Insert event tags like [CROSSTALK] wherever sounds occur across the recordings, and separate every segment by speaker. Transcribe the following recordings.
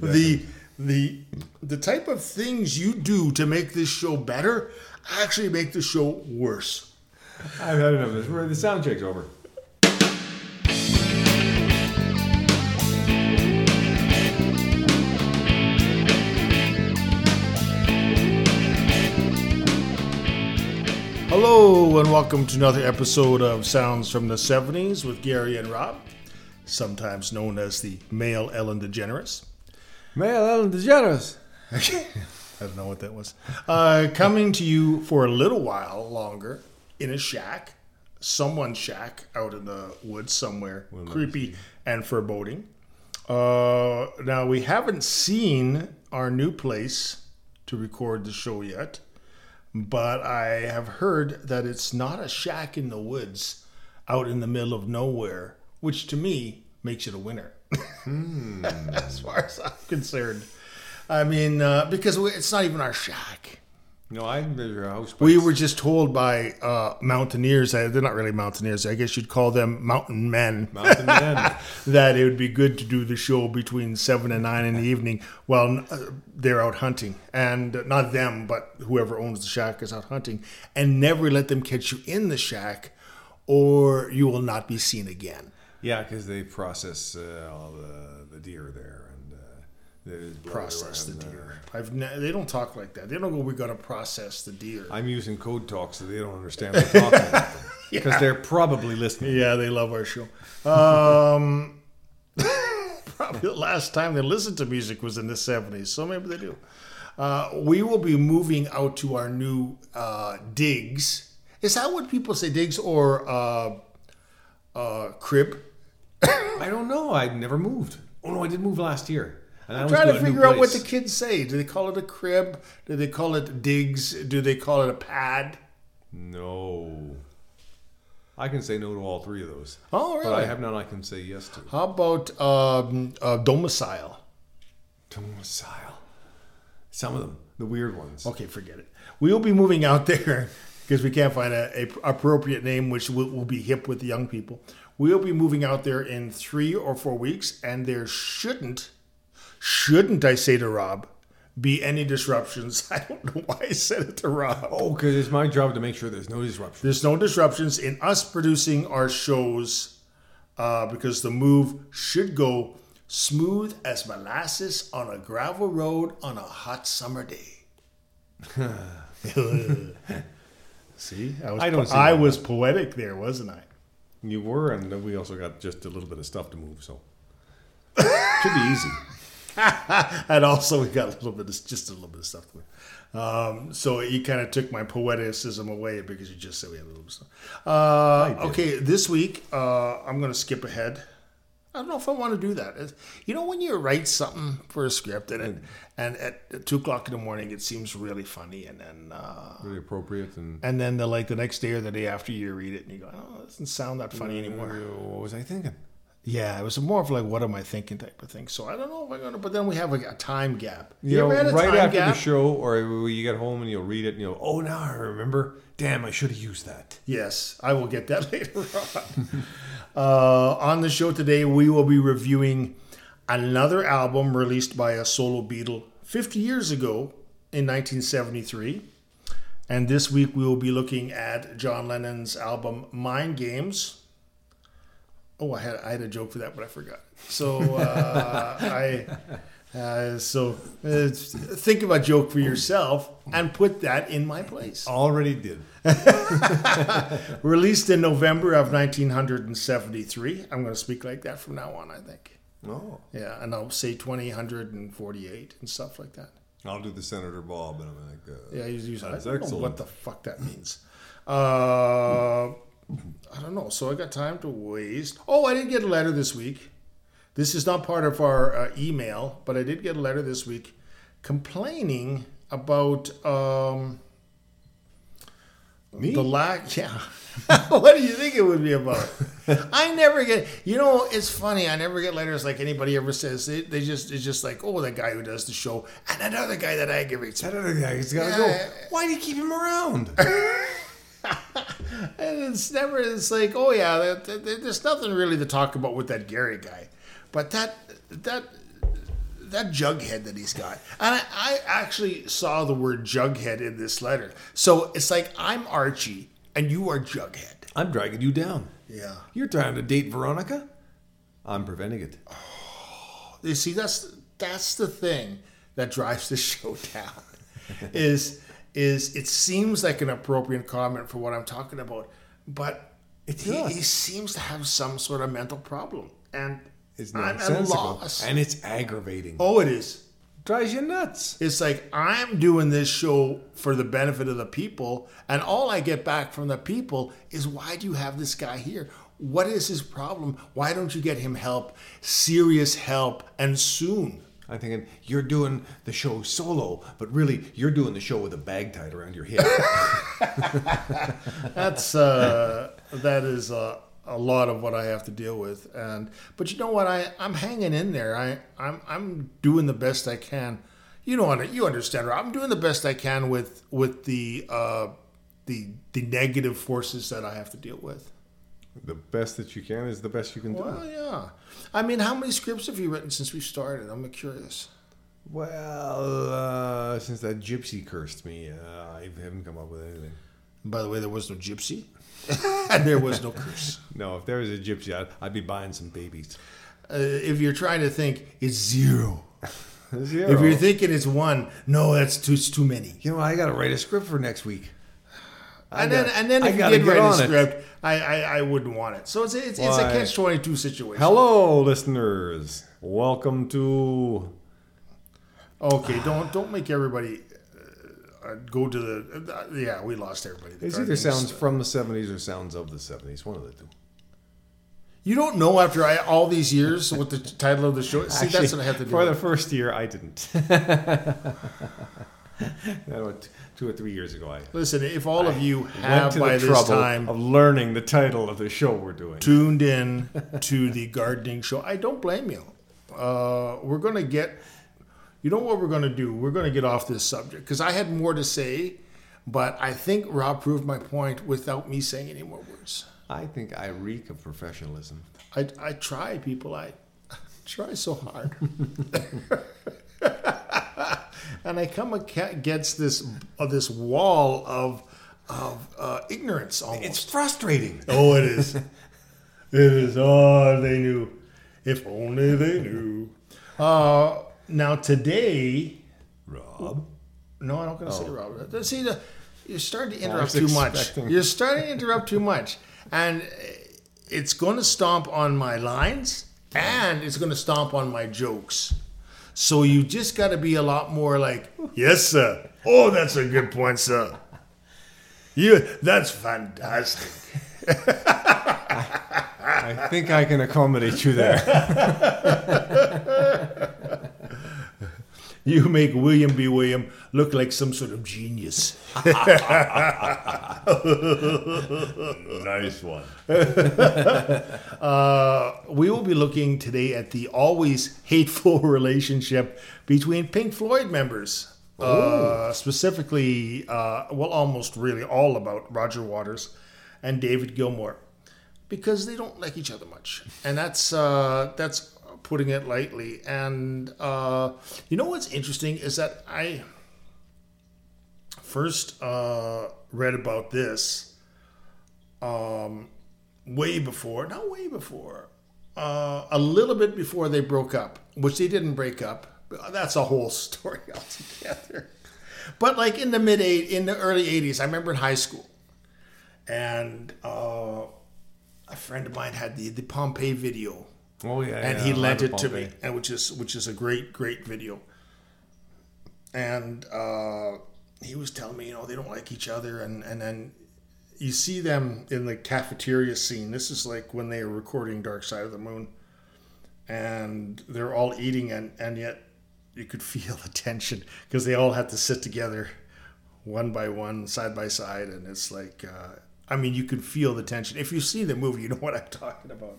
Speaker 1: the the the type of things you do to make this show better actually make the show worse.
Speaker 2: I've had enough of this. The sound check's over.
Speaker 1: Hello and welcome to another episode of Sounds from the 70s with Gary and Rob, sometimes known as the male Ellen DeGeneres.
Speaker 2: Male Ellen DeGeneres. Okay. [LAUGHS]
Speaker 1: I don't know what that was. Uh, coming to you for a little while longer in a shack, someone's shack out in the woods somewhere, creepy and foreboding. Uh, now, we haven't seen our new place to record the show yet, but I have heard that it's not a shack in the woods out in the middle of nowhere, which to me makes it a winner. [LAUGHS] as far as I'm concerned. I mean, uh, because we, it's not even our shack.
Speaker 2: No, I measure a house.
Speaker 1: We were just told by uh, mountaineers, uh, they're not really mountaineers, I guess you'd call them mountain men,
Speaker 2: mountain men. [LAUGHS]
Speaker 1: that it would be good to do the show between 7 and 9 in the evening while uh, they're out hunting. And uh, not them, but whoever owns the shack is out hunting. And never let them catch you in the shack or you will not be seen again.
Speaker 2: Yeah, because they process uh, all the, the deer there and uh, there's
Speaker 1: Process the deer. I've ne- they don't talk like that. They don't go, we're going to process the deer.
Speaker 2: I'm using code talk so they don't understand what I'm talking about. [LAUGHS] Because they're probably listening.
Speaker 1: Yeah, they love our show. Um, [LAUGHS] probably the last time they listened to music was in the 70s, so maybe they do. Uh, we will be moving out to our new uh, digs. Is that what people say, digs or uh, uh, crib?
Speaker 2: I don't know. I never moved. Oh no, I did move last year. And I was
Speaker 1: Trying to figure out what the kids say. Do they call it a crib? Do they call it digs? Do they call it a pad?
Speaker 2: No. I can say no to all three of those.
Speaker 1: Oh, really?
Speaker 2: But I have none I can say yes to.
Speaker 1: How about um, uh, domicile?
Speaker 2: Domicile. Some of them, the weird ones.
Speaker 1: Okay, forget it. We'll be moving out [LAUGHS] there because we can't find a, a appropriate name which will, will be hip with the young people. We'll be moving out there in three or four weeks, and there shouldn't, shouldn't I say to Rob, be any disruptions. [LAUGHS] I don't know why I said it to Rob.
Speaker 2: Oh, because it's my job to make sure there's no disruptions.
Speaker 1: There's no disruptions in us producing our shows uh, because the move should go smooth as molasses on a gravel road on a hot summer day. [LAUGHS] [LAUGHS] See, I was,
Speaker 2: I see
Speaker 1: I was poetic there, wasn't I?
Speaker 2: You were, and then we also got just a little bit of stuff to move, so [LAUGHS] should be easy. [LAUGHS]
Speaker 1: and also we got a little bit of just a little bit of stuff to it. Um, so you kind of took my poeticism away because you just said we had a little bit of stuff. Uh, okay, this week uh, I'm going to skip ahead. I don't know if I want to do that. It's- You know, when you write something for a script and it, and at two o'clock in the morning it seems really funny, and then uh,
Speaker 2: Really appropriate and.
Speaker 1: and then the like the next day or the day after you read it and you go, oh, it doesn't sound that funny anymore.
Speaker 2: What was I thinking?
Speaker 1: Yeah, it was more of like what am I thinking type of thing. So I don't know if I'm gonna. But then we have a, a time gap.
Speaker 2: You know,
Speaker 1: had a
Speaker 2: right after
Speaker 1: gap?
Speaker 2: the show, or you get home and you'll read it, and you'll, oh, now I remember. Damn, I should have used that.
Speaker 1: Yes, I will get that [LAUGHS] later on. uh, on the show today, we will be reviewing another album released by a solo Beatle 50 years ago in 1973. And this week we will be looking at John Lennon's album Mind Games. Oh, I had I had a joke for that, but I forgot. So uh, [LAUGHS] I uh, so uh, think of a joke for yourself and put that in my place.
Speaker 2: Already did. [LAUGHS]
Speaker 1: Released in November of 1973. I'm going to speak like that from now on, I think.
Speaker 2: Oh,
Speaker 1: Yeah, and I'll say 2048 and stuff like that.
Speaker 2: I'll do the Senator Bob, and I'm like, uh,
Speaker 1: Yeah, he's using. I
Speaker 2: That's
Speaker 1: don't know what the fuck that means. Uh, I don't know. So I got time to waste. Oh, I didn't get a letter this week. This is not part of our uh, email, but I did get a letter this week complaining about um,
Speaker 2: Me?
Speaker 1: the lack. Yeah. [LAUGHS] what do you think it would be about? [LAUGHS] I never get. You know, it's funny. I never get letters like anybody ever says. They, they just it's just like, oh, that guy who does the show, and another guy that aggravates me.
Speaker 2: that other guy, he's got to
Speaker 1: Yeah.
Speaker 2: go. Why do you keep him around? [LAUGHS]
Speaker 1: And it's never. It's like, oh yeah, that, that- that- there's nothing really to talk about with that Gary guy, but that that that jughead that he's got. And I, I actually saw the word jughead in this letter. So it's like I'm Archie and you are Jughead.
Speaker 2: I'm dragging you down.
Speaker 1: Yeah.
Speaker 2: You're trying to date Veronica. I'm preventing it.
Speaker 1: Oh, you see, that's that's the thing that drives the [LAUGHS] show down. is is it seems like an appropriate comment for what I'm talking about, but
Speaker 2: It
Speaker 1: he, he seems to have some sort of mental problem, and
Speaker 2: It's
Speaker 1: I'm
Speaker 2: nonsensical and it's aggravating.
Speaker 1: oh, it is.
Speaker 2: Drives you nuts.
Speaker 1: It's like I'm doing this show for the benefit of the people, and all I get back from the people is why do you have this guy here? What is his problem? Why don't you get him help, serious help, and soon?
Speaker 2: I'm thinking you're doing the show solo, but really you're doing the show with a bag tied around your hip. [LAUGHS]
Speaker 1: That's uh, that is a, a lot of what I have to deal with, and but you know what? I I'm hanging in there. I I'm I'm doing the best I can. You know, under- you understand. Rob. I'm doing the best I can with with the uh, the the negative forces that I have to deal with.
Speaker 2: the best that you can is the best you can do.
Speaker 1: Well, yeah. I mean, how many scripts have you written since we started? I'm curious.
Speaker 2: Well, uh, since that gypsy cursed me, uh, I haven't come up with anything.
Speaker 1: By the way, there was no gypsy, [LAUGHS] there was no curse.
Speaker 2: No, if there was a gypsy, I'd, I'd be buying some babies.
Speaker 1: Uh, if you're trying to think, it's zero. [LAUGHS]
Speaker 2: Zero.
Speaker 1: If you're thinking it's one, no, that's too, it's too many.
Speaker 2: you know, I got to write a script for next week. I
Speaker 1: And then, and then
Speaker 2: I
Speaker 1: if you did
Speaker 2: get
Speaker 1: write a
Speaker 2: it.
Speaker 1: script, I, I, I wouldn't want it. So it's it's, it's a catch twenty two situation.
Speaker 2: Hello, listeners. Welcome to.
Speaker 1: Okay, don't don't make everybody uh, uh, go to the. Uh, yeah, we lost everybody. The
Speaker 2: It's either sounds
Speaker 1: stuff.
Speaker 2: from the 70s or sounds of the 70s. One of the two.
Speaker 1: You don't know after I, all these years what the [LAUGHS] title of the show. is? See, that's what I have to do.
Speaker 2: For the first year, I didn't. [LAUGHS] That was two or three years ago, I
Speaker 1: Listen, if all of you have by this time
Speaker 2: of learning the title of the show we're doing.
Speaker 1: tuned in [LAUGHS] to the gardening show, I don't blame you. Uh, we're going to get, you know what we're going to do? We're going to get off this subject because I had more to say, but I think Rob proved my point without me saying any more words.
Speaker 2: I think I reek of professionalism.
Speaker 1: I, I try, people. I try so hard. [LAUGHS] and I come against this uh, this wall of of uh, ignorance almost.
Speaker 2: It's frustrating.
Speaker 1: Oh, it is. [LAUGHS] it is. Oh, they knew. If only they knew. Uh, now today,
Speaker 2: Rob.
Speaker 1: no, I'm not going to say oh. Robert. See, the, you're starting to interrupt too much. You're starting to interrupt too much, and uh, it's going to stomp on my lines, and it's going to stomp on my jokes. So you just got to be a lot more like, yes, sir. Oh, that's a good point, sir. You, that's fantastic. [LAUGHS]
Speaker 2: I think I can accommodate you there. [LAUGHS] [LAUGHS]
Speaker 1: You make William B. William look like some sort of genius. [LAUGHS]
Speaker 2: nice one. [LAUGHS]
Speaker 1: Uh, we will be looking today at the always hateful relationship between Pink Floyd members. Uh, specifically, uh, well, almost really all about Roger Waters and David Gilmour because they don't like each other much, and that's uh, that's putting it lightly. And uh, you know what's interesting is that I first uh, read about this um, way before, not way before, uh, a little bit before they broke up, which they didn't break up. That's a whole [LAUGHS] story altogether. But like in the mid eight, in the early '80s, I remember in high school, and uh, a friend of mine had the the Pompeii video
Speaker 2: Oh yeah,
Speaker 1: and
Speaker 2: yeah,
Speaker 1: he lent it to me, and which is which is a great great video. And uh, he was telling me, you know, they don't like each other, and and then you see them in the cafeteria scene. This is like when they are recording Dark Side of the Moon, and they're all eating, and and yet you could [LAUGHS] feel the tension because they all had to sit together, one by one, side by side, and it's like. Uh, I mean, you could feel the tension. If you see the movie, you know [LAUGHS] what I'm talking about.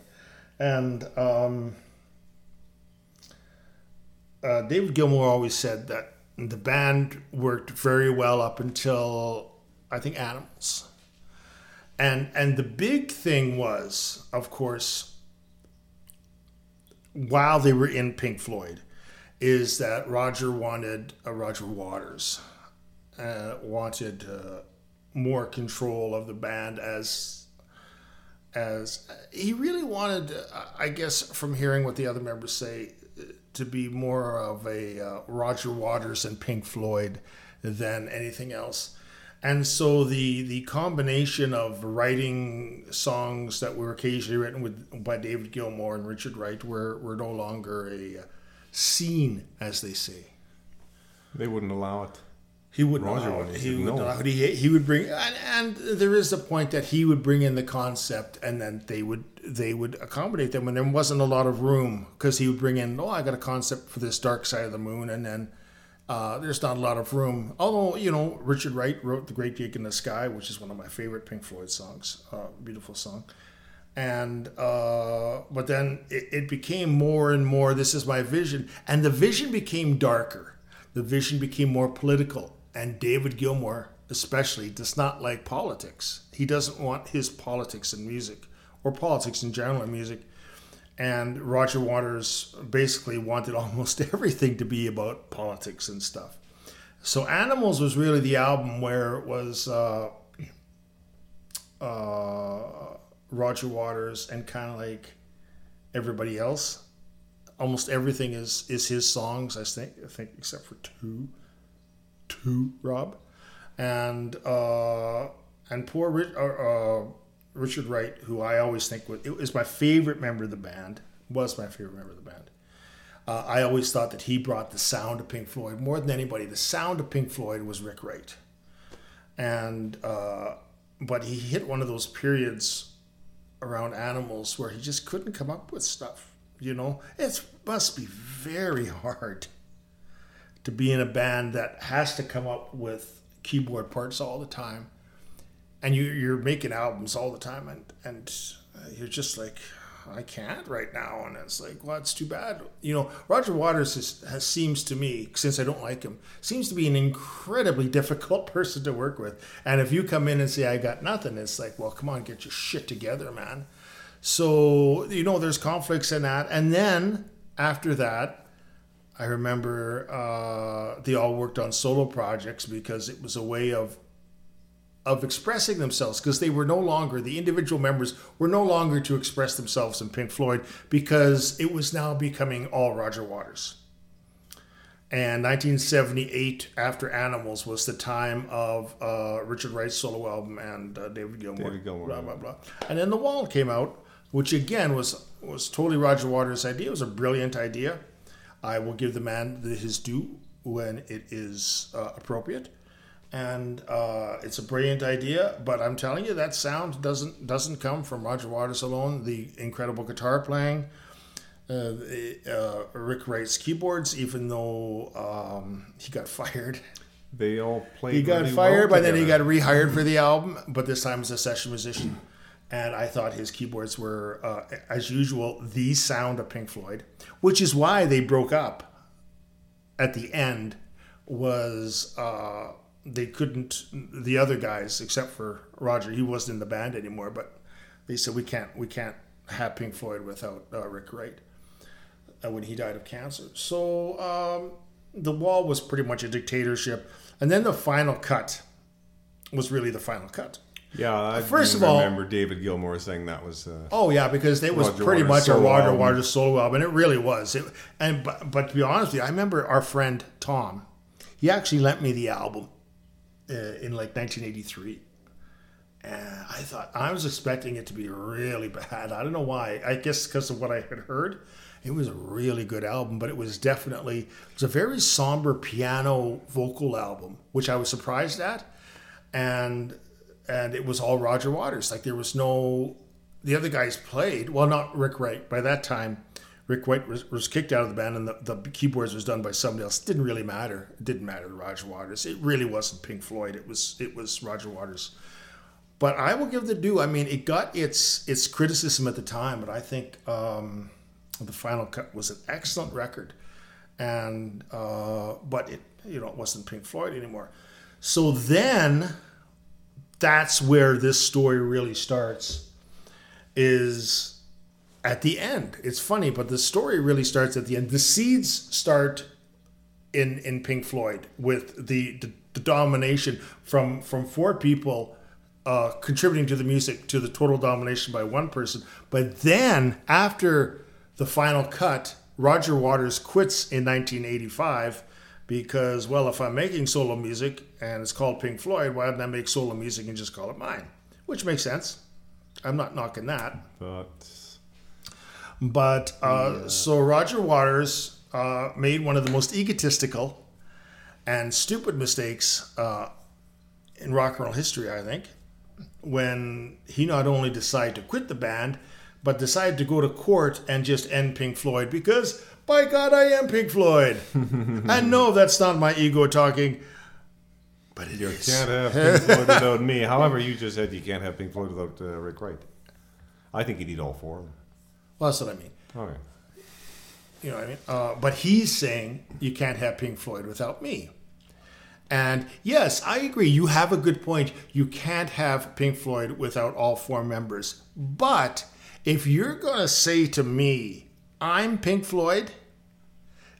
Speaker 1: And um, uh, David Gilmour always said that the band worked very well up until I think Animals. And and the big thing was, of course, while they were in Pink Floyd, is that Roger wanted uh, Roger Waters uh, wanted uh, more control of the band as as he really wanted, I guess, from hearing what the other members say, to be more of a uh, Roger Waters and Pink Floyd than anything else. And so the the combination of writing songs that were occasionally written with by David Gilmour and Richard Wright were, were no longer a uh, scene, as they say.
Speaker 2: They wouldn't allow it.
Speaker 1: He wouldn't
Speaker 2: Roger wouldn't. He
Speaker 1: would
Speaker 2: no.
Speaker 1: He, he would bring and, and there is a point that he would bring in the concept and then they would they would accommodate them and there wasn't a lot of room because he would bring in oh I got a concept for this dark side of the moon and then uh, there's not a lot of room. Although you know Richard Wright wrote the Great Gig in the Sky, which is one of my favorite Pink Floyd songs. Uh, beautiful song. And uh, but then it, it became more and more. This is my vision, and the vision became darker. The vision became more political, and David Gilmour, especially, does not like politics. He doesn't want his politics in music, or politics in general in music. And Roger Waters basically wanted [LAUGHS] almost everything to be about politics and stuff. So Animals was really the album where it was uh, uh, Roger Waters and kind of like everybody else. Almost everything is is his songs. I think I think except for two, two Rob, and uh, and poor Rich, uh, uh, Richard Wright, who I always think was, was my favorite member of the band. Was my favorite member of the band. Uh, I always thought that he brought the sound of Pink Floyd more than anybody. The sound of Pink Floyd was Rick Wright, and uh, but he hit one of those periods around animals where he just couldn't come up with stuff. You know, it must be very [LAUGHS] hard to be in a band that has to come up with keyboard parts all the time, and you, you're making albums all the time, and and you're just like, I can't right now, and it's like, well, it's too bad. You know, Roger Waters is, has seems to me, since I don't like him, seems to be an incredibly [LAUGHS] difficult person to work with. And if you come in and say I got nothing, it's like, well, come on, get your shit together, man. So you know, there's conflicts in that, and then after that, I remember uh, they all worked on solo projects because it was a way of of expressing themselves because they were no longer the individual members were no longer to express themselves in Pink Floyd because it was now becoming all Roger Waters. And 1978, after Animals, was the time of uh, Richard Wright's solo album and uh, David Gilmour.
Speaker 2: David Gilmour,
Speaker 1: blah blah blah. And then The Wall came out, which again was was totally Roger Waters' idea. It was a brilliant idea. I will give the man the- his due when it is uh, appropriate, and uh, it's a brilliant idea. But I'm telling you, that sound doesn't doesn't come from Roger Waters alone. The incredible guitar playing, uh, uh, Rick Wright's keyboards, even though um, he got fired.
Speaker 2: They all played.
Speaker 1: He got
Speaker 2: really
Speaker 1: fired,
Speaker 2: well
Speaker 1: but then he got rehired for the album. But this time as a session musician, and I thought his keyboards were, uh, as usual, the sound of Pink Floyd, which is why they broke up. At the end, was uh, they couldn't the other guys except for Roger. He wasn't in the band anymore, but they said we can't we can't have Pink Floyd without uh, Rick Wright uh, when he died of cancer. So um, the wall was pretty much a dictatorship, and then the final cut was really the final cut.
Speaker 2: Yeah, I
Speaker 1: First of all-
Speaker 2: remember David Gilmour saying that was. Uh,
Speaker 1: Oh yeah, because it was
Speaker 2: Roger
Speaker 1: pretty
Speaker 2: Waters'
Speaker 1: much a Roger
Speaker 2: album.
Speaker 1: Waters solo album, and it really was. It, and but, but to be honest with you, I remember our friend Tom. He actually lent me the album uh, in like 1983. And I thought I was expecting it to be really bad. I don't know why. I guess because of what I had heard. It was a really good album, but it was definitely it was a very somber piano vocal album, which I was surprised at. And and it was all Roger Waters. Like there was no the other guys played. Well, not Rick Wright. By that time, Rick Wright was, was kicked out of the band, and the, the keyboards was done by somebody else. It didn't really matter. It didn't matter to Roger Waters. It really wasn't Pink Floyd. It was it was Roger Waters. But I will give the due. I mean, it got its its criticism at the time, but I think um, the final cut was an excellent record. And uh, but it you know it wasn't Pink Floyd anymore. So then that's where this story really starts is at the end. It's funny, but the story really starts at the end. The seeds start in in Pink Floyd with the the, the domination from from four people uh, contributing to the music to the total domination by one person. But then after the final cut, Roger Waters quits in 1985 because well, if I'm making solo music and it's called Pink Floyd, why didn't I make solo music and just call it mine? Which makes sense. I'm not knocking that.
Speaker 2: But
Speaker 1: But uh, so Roger Waters uh, made one of the most egotistical and stupid mistakes uh, in rock and roll history, I think, when he not only decided to quit the band, but decided to go to court and just end Pink Floyd because, by God, I am Pink Floyd. [LAUGHS] and no, that's not my ego talking, but it
Speaker 2: you
Speaker 1: is.
Speaker 2: can't have Pink [LAUGHS] Floyd without me. However, you just said you can't have Pink Floyd without uh, Rick Wright. I think you need all four of them.
Speaker 1: Well, that's what I mean.
Speaker 2: Okay.
Speaker 1: You know what I mean? Uh, but he's saying you can't have Pink Floyd without me. And yes, I agree. You have a good point. You can't have Pink Floyd without all four members. But if you're going to say to me, I'm Pink Floyd,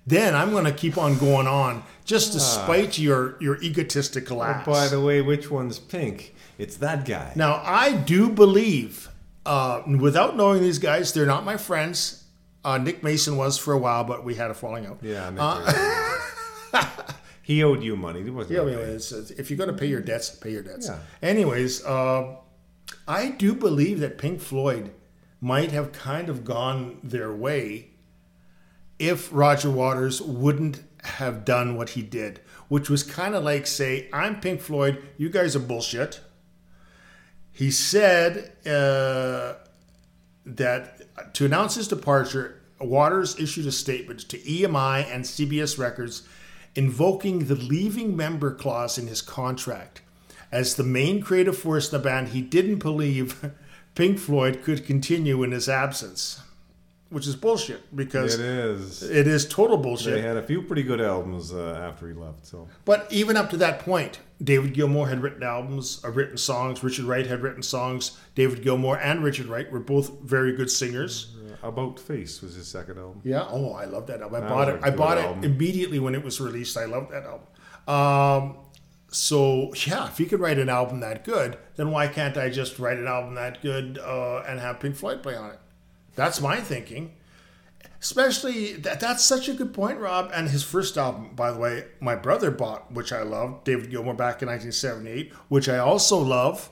Speaker 1: then I'm going to keep on going on just to spite your, your egotistical ass.
Speaker 2: Oh, by the way, which one's pink? It's that guy.
Speaker 1: Now, I do believe, uh, without knowing these guys, they're not my friends. Uh, Nick Mason was for a while, but we had a falling out.
Speaker 2: Yeah, Nick
Speaker 1: Uh, [LAUGHS]
Speaker 2: he owed you money. It wasn't
Speaker 1: Yeah, anyways, it's- if you're going to pay your debts, pay your debts.
Speaker 2: Yeah.
Speaker 1: Anyways, uh, I do believe that Pink Floyd might have kind of gone their way if Roger Waters wouldn't have done what he did, which was kind of like say, "I'm Pink Floyd, you guys are bullshit." He said uh, that to announce his departure, Waters issued a statement to EMI and CBS Records invoking the leaving member clause in his contract. As the main creative force in the band, he didn't believe Pink Floyd could continue in his absence, which is bullshit because
Speaker 2: It is.
Speaker 1: it is total bullshit.
Speaker 2: They had a few pretty good albums uh, after he left. So
Speaker 1: But even up to that point, David Gilmour had written albums, uh, written songs. Richard Wright had written songs. David Gilmour and Richard Wright were both very good singers.
Speaker 2: uh, About Face was his second album.
Speaker 1: Yeah. Oh, I love that album. I
Speaker 2: That
Speaker 1: bought it. I bought
Speaker 2: album.
Speaker 1: it immediately when it was released. I loved that album. Um, so yeah, if he could write an album that good, then why can't I just write an album that good uh, and have Pink Floyd play on it? That's my thinking. Especially that that's such a good point, Rob. And his first album, by the way, my brother bought, which I love, David Gilmour back in 1978, which I also love.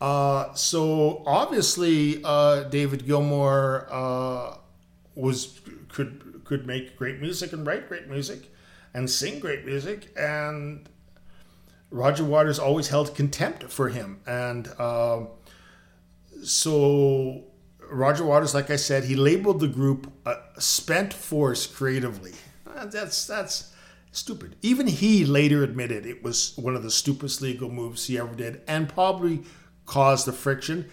Speaker 1: Uh, so obviously, uh, David Gilmour uh, was could could make great music and write great music and sing great music and Roger Waters always held contempt for him. And um so Roger Waters like I said he labeled the group a spent force creatively. Uh, that's that's stupid. Even he later admitted it was one of the stupidest legal moves he ever did and probably caused the friction.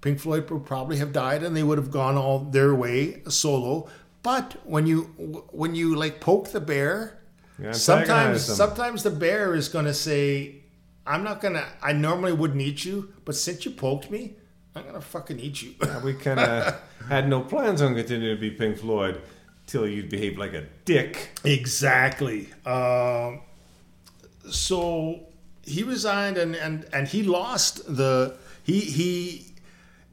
Speaker 1: Pink Floyd would probably have died and they would have gone all their way solo. But when you when you like poke the bear,
Speaker 2: Yeah,
Speaker 1: sometimes sometimes the bear is going to say, "I'm not gonna. I normally wouldn't eat you, but since you poked me, I'm gonna fucking eat you."
Speaker 2: Yeah, we kind of [LAUGHS] had no plans on continuing to be Pink Floyd till you behaved like a dick.
Speaker 1: Exactly. Um, so he resigned, and, and and he lost the he he.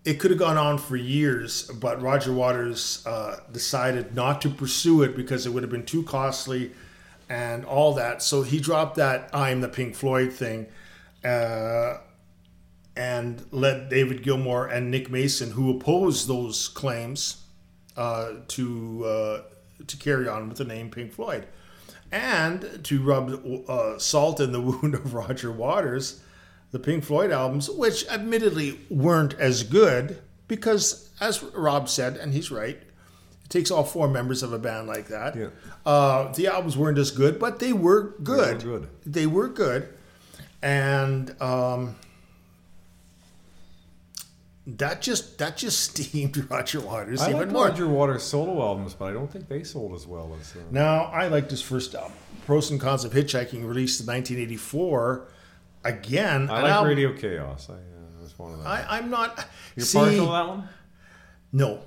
Speaker 1: It could have gone on for years, but Roger Waters uh, decided not to pursue it because it would have been too costly and all that. So he dropped that "I'm the Pink Floyd" thing. Uh, and let David Gilmour and Nick Mason, who opposed those claims, uh, to uh, to carry on with the name Pink Floyd, and to rub uh, salt in the [LAUGHS] wound of Roger Waters, the Pink Floyd albums, which admittedly weren't as good, because as Rob said, and he's right, it takes all four members of a band like that.
Speaker 2: Yeah.
Speaker 1: Uh, the albums weren't as good, but they were good.
Speaker 2: They were good.
Speaker 1: They were good, and. Um, that just that just [LAUGHS] steamed Roger Waters
Speaker 2: I
Speaker 1: even
Speaker 2: like
Speaker 1: more.
Speaker 2: Roger Waters' solo albums, but I don't think they sold as well as. Uh,
Speaker 1: Now, I liked his first album, Pros and Cons of Hitchhiking, released in 1984. Again,
Speaker 2: I like
Speaker 1: album-
Speaker 2: Radio Chaos. I uh, was one of them.
Speaker 1: I, I'm not.
Speaker 2: You're
Speaker 1: see,
Speaker 2: partial to that one?
Speaker 1: No.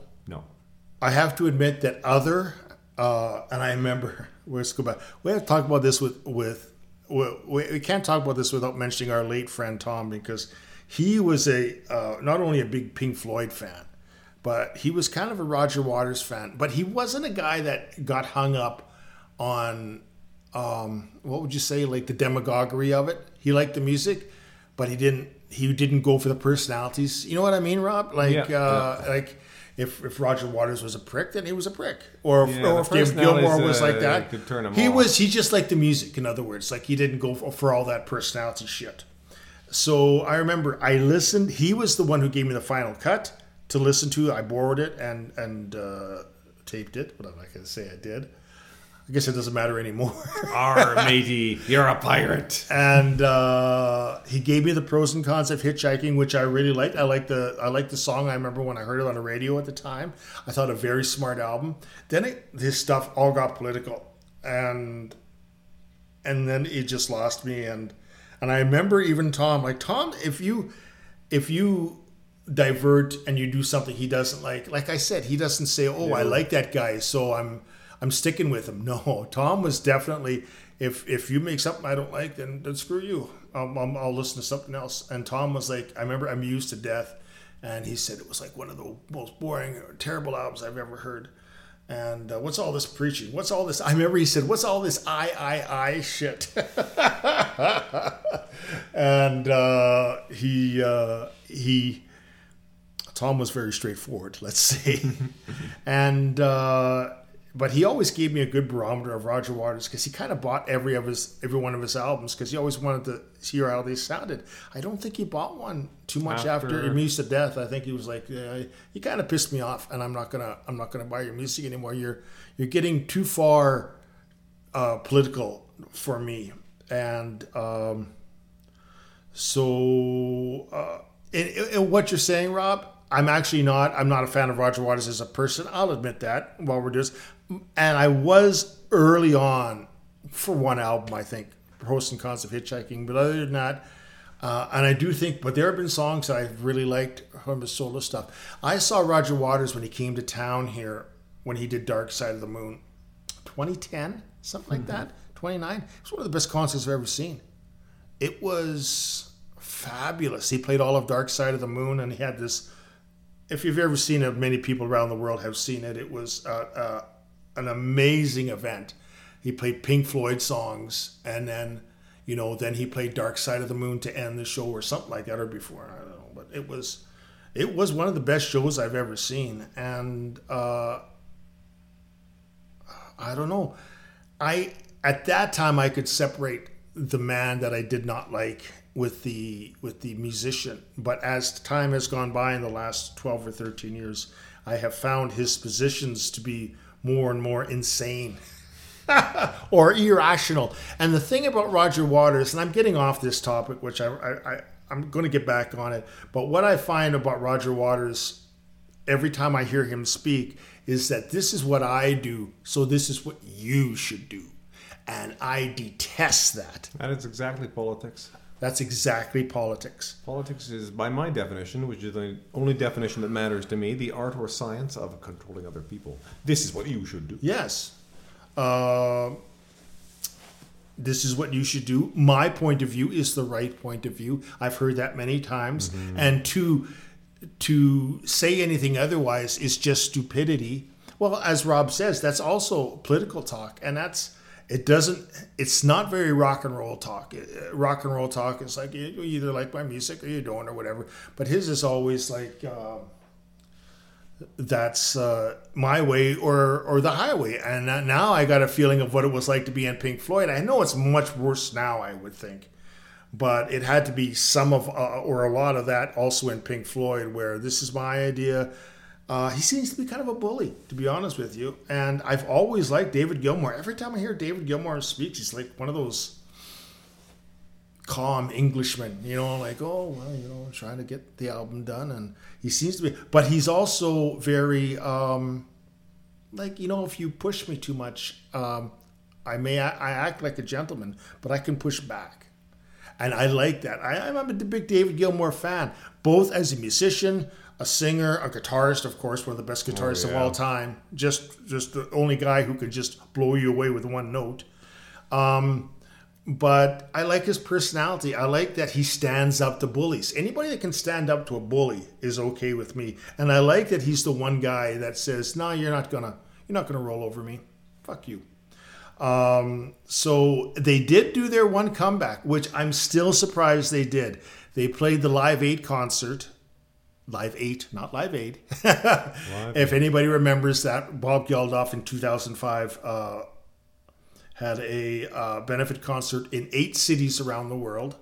Speaker 1: I have to admit that other, uh, and I remember, [LAUGHS] let's go back. We have to talk about this with, with, we, we can't talk about this without mentioning our late friend Tom because he was a, uh, not only a big Pink Floyd fan, but he was kind of a Roger Waters fan. But he wasn't a guy that got hung up on, um, what would you say, like the demagoguery of it. He liked the music, but he didn't. He didn't go for the personalities. You know what I mean, Rob? Like,
Speaker 2: Yeah,
Speaker 1: uh, like if, if Roger Waters was a prick, then he was a prick. Or if,
Speaker 2: Yeah,
Speaker 1: or
Speaker 2: the
Speaker 1: if David
Speaker 2: personalities,
Speaker 1: Gilmour was like
Speaker 2: uh,
Speaker 1: that,
Speaker 2: turn him
Speaker 1: he
Speaker 2: off.
Speaker 1: was he just liked the music. In other words, like he didn't go for, for all that personality shit. So I remember I listened. He was the one who gave me the final cut to listen to. I borrowed it and and uh, taped it, but I'm not going to say I did. I guess it doesn't matter anymore. [LAUGHS]
Speaker 2: Arr, matey, you're a pirate.
Speaker 1: and uh, he gave me the pros and cons of hitchhiking, which I really liked. I like the I liked the song. I remember when I heard it on the radio at the time. I thought a very smart album. Then it, his stuff all got political, and and then it just lost me. And and I remember even Tom, like Tom, if you if you divert and you do something he doesn't like, like I said, he doesn't say, "Oh, I like that guy," so I'm I'm sticking with him. [LAUGHS] No, Tom was definitely if if you make something I don't like, then, then screw you. I'll, I'll, listen to something else. And Tom was like, I remember Amused to Death, and he said it was like one of the most boring, or terrible albums I've ever heard. And uh, what's all this preaching? What's all this? I remember he said, "What's all this I I I shit?" [LAUGHS] and uh, he uh, he Tom was very straightforward, let's [LAUGHS] say, and uh, but he always gave me a good barometer of Roger Waters because he kind of bought every of his every one of his albums because he always wanted to hear how they sounded. I don't think he bought one too much after,
Speaker 2: After-
Speaker 1: Amused to Death. I think he was like, yeah, "You kind of pissed me off, and I'm not gonna I'm not gonna buy your music anymore. You're you're getting too far uh, political for me." And um, so, uh, in, in what you're saying, Rob, I'm actually not. I'm not a fan of Roger Waters as a person. I'll admit that while we're doing this. And I was early on for one album, I think, pros and cons of hitchhiking. But other than that, uh, and I do think, but there have been songs that I've really liked from his solo stuff. I saw Roger Waters when he came to town here when he did Dark Side of the Moon, 2010, something like that, 29. It's one of the best concerts I've ever seen it was fabulous. He played all of Dark Side of the Moon, and he had this. If you've ever seen it, many people around the world have seen it. It was uh, uh, an amazing event. He played Pink Floyd songs, and then, you know, then he played Dark Side of the Moon to end the show, or something like that, or before. I don't know, but it was, it was one of the best shows I've ever seen, and uh, I don't know. I at that time I could separate the man that I did not like with the with the musician. But as time has gone by in the last twelve or thirteen years, I have found his positions to be more and more insane. [LAUGHS] or irrational. And the thing about Roger Waters, and I'm getting off this topic, which I, I, I I'm going to get back on it. But what I find about Roger Waters every time I hear him speak is that this is what I do, so this is what you should do. And I detest that.
Speaker 2: That is exactly politics.
Speaker 1: That's exactly politics.
Speaker 2: Politics is, by my definition, which is the only definition that matters to me, the art or science of controlling other people. This is what you should do.
Speaker 1: Yes. Uh, this is what you should do. My point of view is the right point of view. I've heard that many times. And to to say anything otherwise is just stupidity. Well, as Rob says, that's also political talk, and that's it doesn't. It's not very rock and roll talk. Uh, Rock and roll talk is like you either like my music or you don't or whatever. But his is always like. Uh, that's uh, my way or or the highway. And now I got a feeling of what it was like to be in Pink Floyd. I know it's much worse now, I would think, but it had to be some of uh, or a lot of that also in Pink Floyd, where this is my idea. Uh, he seems to be kind of a bully, to be honest with you. And I've always liked David Gilmour. Every time I hear David Gilmour speak, he's like one of those calm Englishman, you know, like, oh, well, you know, trying to get the album done. And he seems to be, but he's also very, um, like, you know, if you push me too much, um, I may, I act like a gentleman, but I can push back. And I like that. I, I'm a big David Gilmour fan, both as a musician, a singer, a guitarist, of course, one of the best guitarists of
Speaker 2: yeah.
Speaker 1: all time. Just just the only guy who could just blow you away with one note. Um, but I like his personality. I like that he stands up to bullies. Anybody that can stand up to a bully is okay with me. And I like that he's the one guy that says, "No, you're not gonna, you're not gonna roll over me. Fuck you." Um, so they did do their one comeback, which I'm still surprised they did. They played the Live Eight concert. Live Eight, not Live Aid. [LAUGHS] if anybody remembers that, Bob Geldof in 2005 uh, had a uh, benefit concert in eight cities around the world,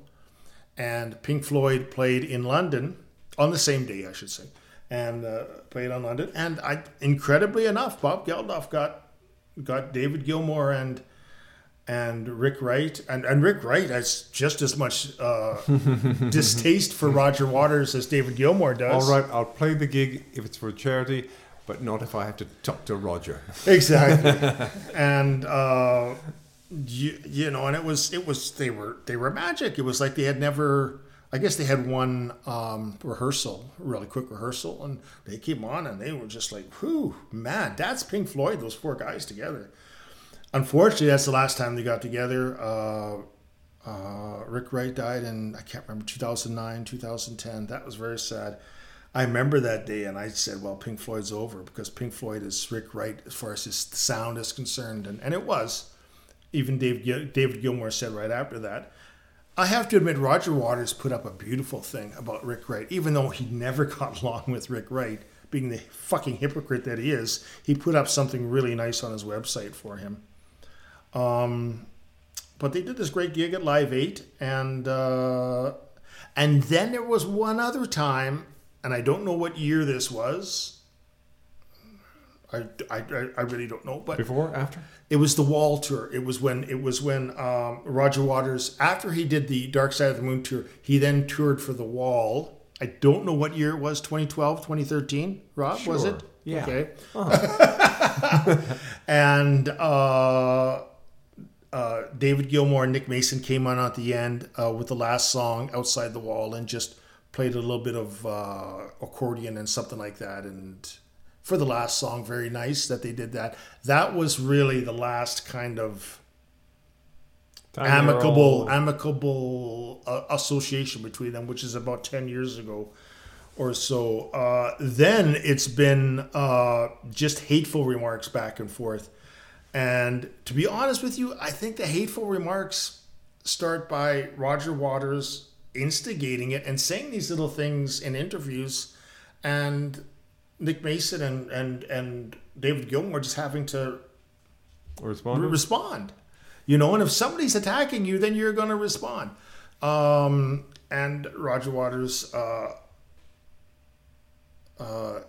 Speaker 1: and Pink Floyd played in London on the same day, I should say, and uh, played on London. And I, incredibly enough, Bob Geldof got got David Gilmour and and Rick Wright, and, and Rick Wright has just as much uh, [LAUGHS] distaste for Roger Waters as David Gilmour does.
Speaker 2: All right, I'll play the gig if it's for charity, but not if I have to talk to Roger. [LAUGHS]
Speaker 1: exactly [LAUGHS] and uh you, you know and it was it was they were they were magic it was like they had never i guess they had one um rehearsal really quick rehearsal and they came on and they were just like whew man that's pink floyd those four guys together unfortunately that's the last time they got together uh uh, Rick Wright died in I can't remember 2009, 2010. That was very sad. I remember that day, and I said, "Well, Pink Floyd's over because Pink Floyd is Rick Wright as far as his sound is concerned," and, and it was. Even Dave, David Gilmour said right after that. I have to admit, Roger Waters put up a beautiful thing about Rick Wright, even though he never [LAUGHS] got along with Rick Wright, being the fucking hypocrite that he is. He put up something really nice on his website for him. Um, but they did this great gig at Live Eight, and uh, and then there was one other time, and I don't know what year this was. I, I, I really don't know, but
Speaker 2: Before, after?
Speaker 1: it was the Wall tour. It was when it was when um, Roger Waters, after he did the Dark Side of the Moon tour, he then toured for the Wall. I don't know what year it was 2012, 2013. Rob, was it?
Speaker 2: Yeah.
Speaker 1: Okay. [LAUGHS] and uh, uh, David Gilmour and Nick Mason came on at the end uh, with the last song, Outside the Wall, and just played a little bit of uh, accordion and something like that. And for the last song, very nice that they did that. That was really the last kind of
Speaker 2: Time
Speaker 1: amicable amicable uh, association between them, which is about ten years ago or so. Uh, then it's been uh, just hateful remarks back and forth. And to be honest with you, I think the hateful remarks start by Roger Waters instigating it and saying these little things in interviews, and Nick Mason and and and David Gilmour just having to
Speaker 2: responded?
Speaker 1: respond. You know, and if somebody's attacking you, then you're going to respond. Um, and Roger Waters, uh, uh,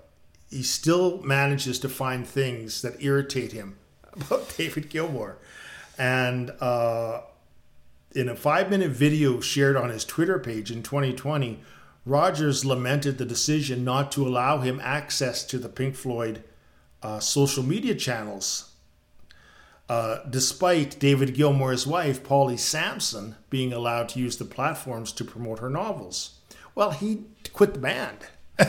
Speaker 1: he still manages to find things that irritate him about [LAUGHS] David Gilmour. And uh, in a five minute video shared on his Twitter page in 2020, Rogers lamented the decision not to allow him access to the Pink Floyd uh, social media channels uh, despite David Gilmour's wife, Polly Samson, being allowed to use the platforms to promote her novels. Well, he quit the band. [LAUGHS]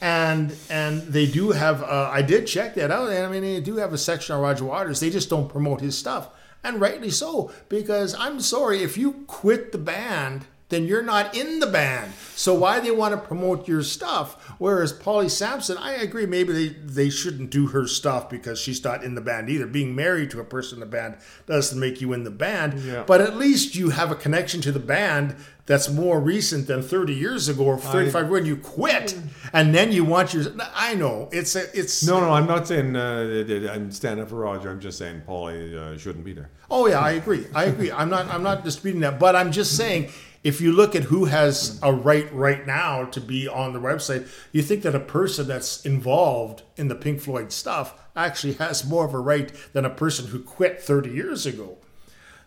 Speaker 1: and and they do have uh, I did check that out I mean they do have a section on Roger Waters. They just don't promote his stuff. And rightly so because I'm sorry if you quit the band then you're not in the band. So why do they want to promote your stuff? Whereas Polly Samson I agree maybe they they shouldn't do her stuff because she's not in the band either. Being married to a person in the band doesn't make you in the band.
Speaker 2: Yeah.
Speaker 1: but at least you have a connection to the band that's more recent than 30 years ago or 35 when you quit and then you want your i know it's a it's
Speaker 2: No, no, I'm not saying uh, I'm standing up for Roger. I'm just saying Polly uh, shouldn't be there.
Speaker 1: oh yeah i agree. I agree. I'm not i'm not disputing that. But i'm just saying if you look at who has a right right now to be on the website you think that a person that's involved in the pink floyd stuff actually has more of a right than a person who quit 30 years ago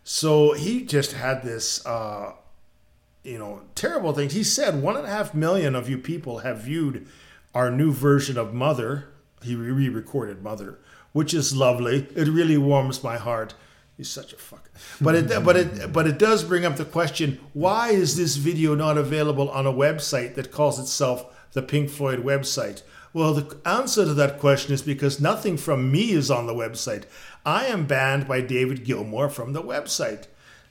Speaker 1: so he just had this uh you know, terrible things. He said one and a half million of you people have viewed our new version of Mother. He re recorded Mother, which is lovely. It really warms my heart. He's such a fuck. But it, but it, but it does bring up the question: Why is this video not available on a website that calls itself the Pink Floyd website? Well, the answer to that question is because nothing from me is on the website. I am banned by David Gilmour from the website.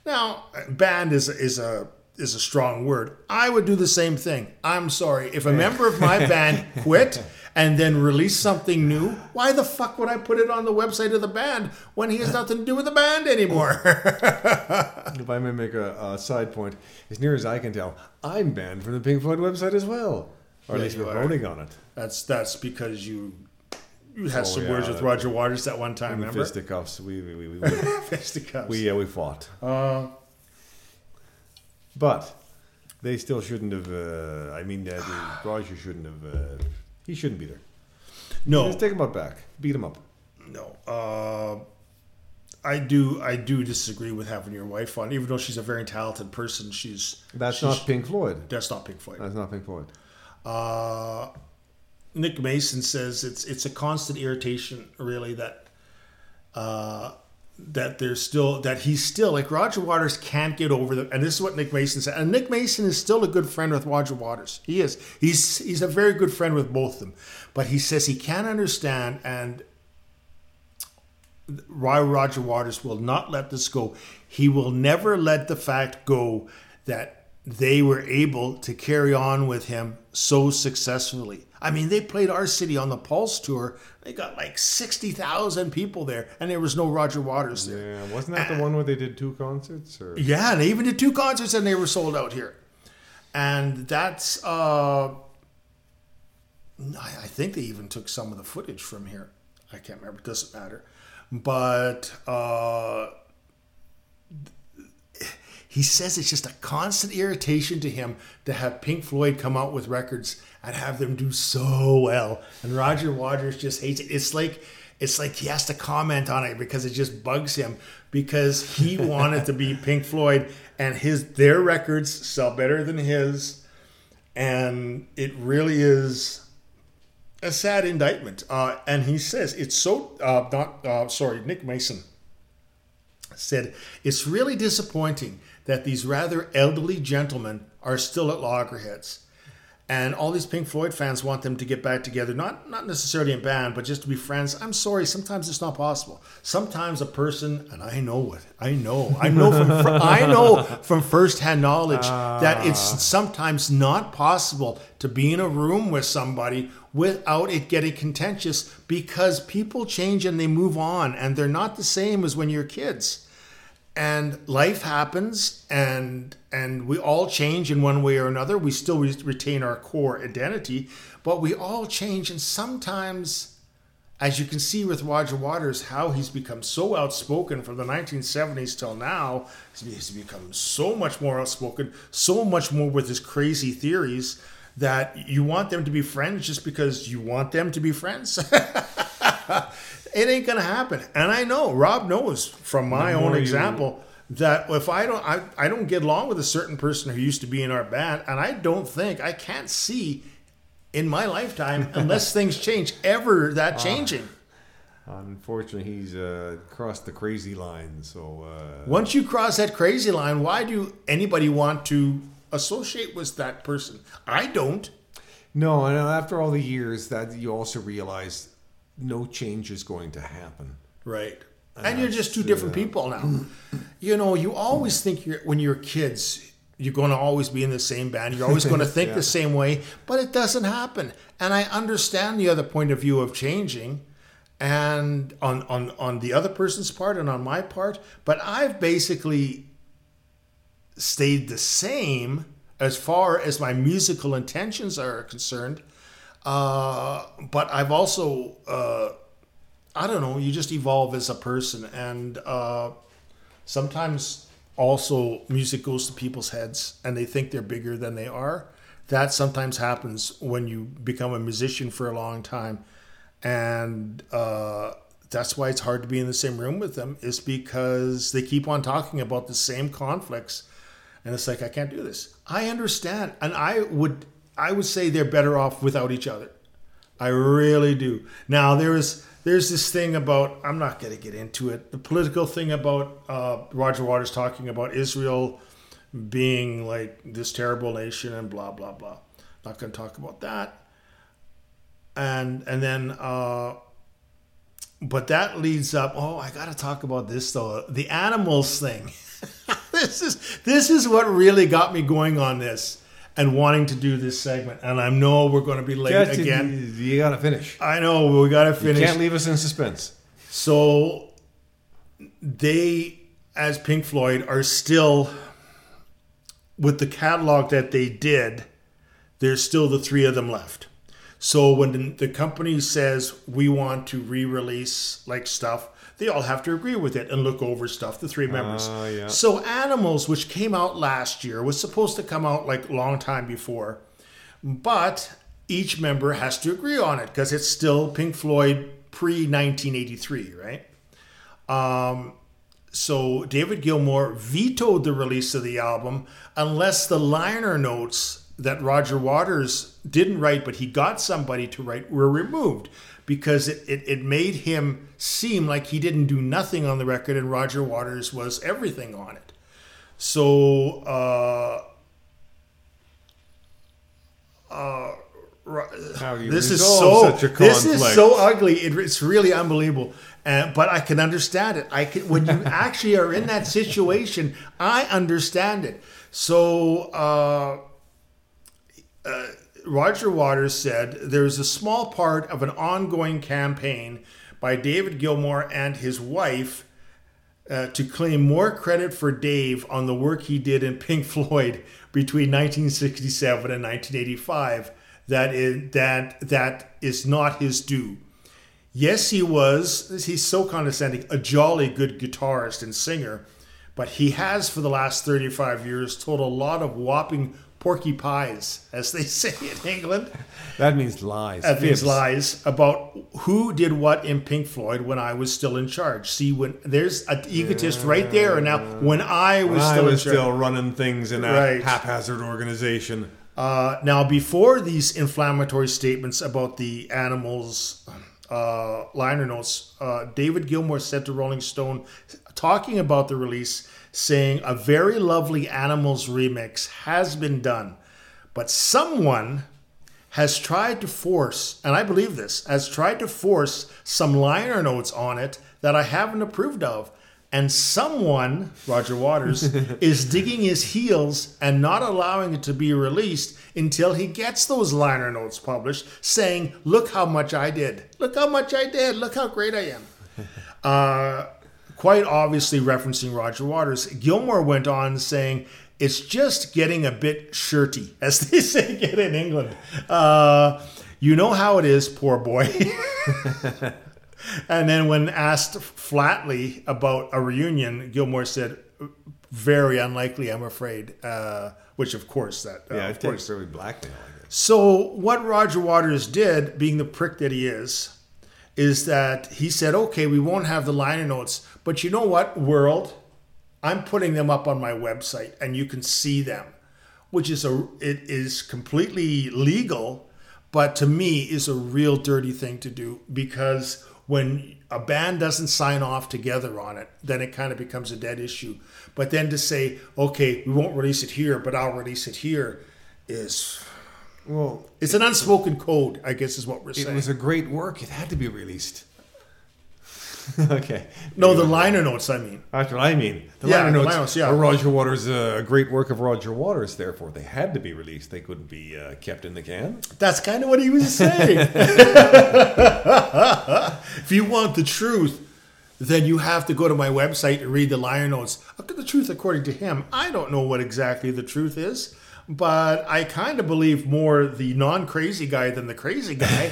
Speaker 1: Now, banned is is a is a strong word. I would do the same thing. I'm sorry. If a member of my band [LAUGHS] quit and then release something new, why the fuck would I put it on the website of the band when he has nothing to do with the band anymore? [LAUGHS]
Speaker 2: if I may make a, a, side point, as near as I can tell, I'm banned from the Pink Floyd website as well. Or at least we're voting on it.
Speaker 1: That's that's because you you had oh, some yeah, words with Roger Waters that one time. Remember
Speaker 2: fisticuffs? We we we, we, [LAUGHS] we
Speaker 1: fisticuffs.
Speaker 2: We yeah we fought. Uh, but they still shouldn't have. Uh, I mean, uh, Roger shouldn't have. He shouldn't be there.
Speaker 1: No,
Speaker 2: just take him up back, beat him up.
Speaker 1: No, uh, I do. I do disagree with having your wife on, even though she's a very talented person. She's
Speaker 2: that's
Speaker 1: she's,
Speaker 2: not Pink Floyd.
Speaker 1: That's not Pink Floyd.
Speaker 2: That's not Pink Floyd.
Speaker 1: Uh, Nick Mason says it's it's a constant irritation, really, that uh, that there's still that he's still like Roger Waters can't get over them, and this is what Nick Mason said. And Nick Mason is still a good friend with Roger Waters. He is. He's he's a very good friend with both of them. But he says he can't understand and why Roger Waters will not let this go. He will never let the fact go that they were able to carry on with him so successfully. I mean, they played our city on the Pulse tour. They got like 60,000 people there, and there was no Roger Waters there.
Speaker 2: Yeah, wasn't that the one where they did two concerts? Or?
Speaker 1: Yeah, they even did two concerts and they were sold out here. And that's, uh, I think they even took some of the footage from here. I can't remember, it doesn't matter. But, uh, he says it's just a constant irritation to him to have Pink Floyd come out with records and have them do so well. And Roger Waters just hates it. It's like it's like he has to comment on it because it just bugs him because he [LAUGHS] wanted to be Pink Floyd and his their records sell better than his and it really is a sad indictment. Uh, and he says it's so uh, not uh, sorry, Nick Mason said it's really disappointing that these rather elderly gentlemen are still at loggerheads. And all these Pink Floyd fans want them to get back together, not not necessarily in band, but just to be friends. I'm sorry, sometimes it's not possible. Sometimes a person, and I know it, I know, I know from [LAUGHS] I know from firsthand knowledge uh. that it's sometimes not possible to be in a room with somebody without it getting contentious because people change and they move on, and they're not the same as when you're kids and life happens and and we all change in one way or another. We still retain our core identity but we all change and sometimes as you can see with Roger Waters how he's become so outspoken from the 1970s till now he's become so much more outspoken so much more with his crazy theories that you want them to be friends just because you want them to be friends [LAUGHS] it ain't gonna happen. And I know Rob knows from my own example you... that if I don't I, I don't get along with a certain person who used to be in our band, and I don't think I can't see in my lifetime [LAUGHS] unless things change ever that ah. changing.
Speaker 2: Uh, unfortunately, he's uh, crossed the crazy line. So uh...
Speaker 1: once you cross that crazy line, why do anybody want to associate with that person? I don't.
Speaker 2: No, and after all the years, that you also realize no change is going to happen.
Speaker 1: Right. And, and you're just two different uh, people now. you know, you always think you're when you're kids, you're going to always be in the same band. You're always going [LAUGHS] to think yeah. the same way, but it doesn't happen. And I understand the other point of view of changing and on on on the other person's part and on my part, but I've basically stayed the same as far as my musical intentions are concerned uh, but I've also, uh, I don't know, you just evolve as a person. And uh, sometimes also music goes to people's heads and they think they're bigger than they are. That sometimes happens when you become a musician for a long time. And uh, that's why it's hard to be in the same room with them, is because they keep on talking about the same conflicts. And it's like, I can't do this. I understand. And I would I would say they're better off without each other. I really do. Now there is there's this thing about I'm not going to get into it. The political thing about uh, Roger Waters talking about Israel being like this terrible nation and blah blah blah. Not going to talk about that. and and then uh, but that leads up. Oh, I got to talk about this though. The animals thing. [LAUGHS] this is this is what really got me going on this and wanting to do this segment. And I know we're going to be late again.
Speaker 2: You, gotta finish.
Speaker 1: I know we got to finish.
Speaker 2: You can't leave us in suspense.
Speaker 1: So they, as Pink Floyd, are still with the catalog that they did. There's still the three of them left. So when the company says we want to re-release like stuff, they all have to agree with it and look over stuff. The three members.
Speaker 2: Ah, yeah.
Speaker 1: So Animals, which came out last year, was supposed to come out like long time before, but each member has to agree on it because it's still Pink Floyd pre 1983, right? Um, so David Gilmour vetoed the release of the album unless the liner notes that Roger Waters didn't write, but he got somebody to write, were removed because it, it, it made him seem like he didn't do nothing on the record and Roger Waters was everything on it. So, uh, uh, ro-
Speaker 2: How do you
Speaker 1: this is so this is so ugly. It, it's really unbelievable. Uh, but I can understand it. I can when you [LAUGHS] actually are in that situation. I understand it. So uh, uh, Roger Waters said there is a small part of an ongoing campaign by David Gilmour and his wife uh, to claim more credit for Dave on the work he did in Pink Floyd between 1967 and 1985 that is, that, that is not his due. Yes, he was, he's so condescending, a jolly good guitarist and singer, but he has for the last 35 years told a lot of whopping porky pies, as they [LAUGHS] say in England.
Speaker 2: That means lies.
Speaker 1: That means lies about who did what in Pink Floyd when I was still in charge. See, when there's an egotist right there, and now when I was
Speaker 2: When I
Speaker 1: still
Speaker 2: was
Speaker 1: in charge.
Speaker 2: still running things in that
Speaker 1: Right.
Speaker 2: haphazard organization.
Speaker 1: Uh, now, before these inflammatory statements about the animals uh, liner notes, uh, David Gilmour said to Rolling Stone, talking about the release, saying, A very lovely Animals remix has been done, but someone has tried to force, and I believe this, has tried to force some liner notes on it that I haven't approved of. And someone, Roger Waters, [LAUGHS] is digging his heels and not allowing it to be released until he gets those liner notes published, saying, Look how much I did. Look how much I did. Look how great I am. [LAUGHS] Uh, quite obviously referencing Roger Waters. Gilmour went on saying, It's just getting a bit shirty, [LAUGHS] as they say it in England. Uh, you know how it is, poor boy. [LAUGHS] and then, when asked flatly about a reunion, Gilmour said, Very unlikely, I'm afraid. Uh, which, of course, that uh,
Speaker 2: Yeah,
Speaker 1: of course,
Speaker 2: takes really blackmail.
Speaker 1: So, what Roger Waters did, being the prick that he is, is that he said, okay, we won't have the liner notes, but you know what, world? I'm putting them up on my website and you can see them, which is a it is completely legal, but to me is a real dirty thing to do because when a band doesn't sign off together on it, then it kind of becomes a dead issue. But then to say, okay, we won't release it here, but I'll release it here is
Speaker 2: Well,
Speaker 1: it's an unspoken code, I guess, is what we're saying.
Speaker 2: it was a great work. It had to be released. [LAUGHS] okay.
Speaker 1: no, the liner notes. I mean,
Speaker 2: That's what I mean. The
Speaker 1: Yeah,
Speaker 2: liner
Speaker 1: the
Speaker 2: notes
Speaker 1: liner notes, yeah.
Speaker 2: Roger Waters, uh, a great work of Roger Waters. Therefore, they had to be released. They couldn't be uh, kept in the can.
Speaker 1: that's kind of what he was [LAUGHS] saying. [LAUGHS] if you want the truth, then you have to go to my website and read the liner notes. The truth, according to him, I don't know what exactly the truth is, but I kind of believe more the non-crazy guy than the crazy guy.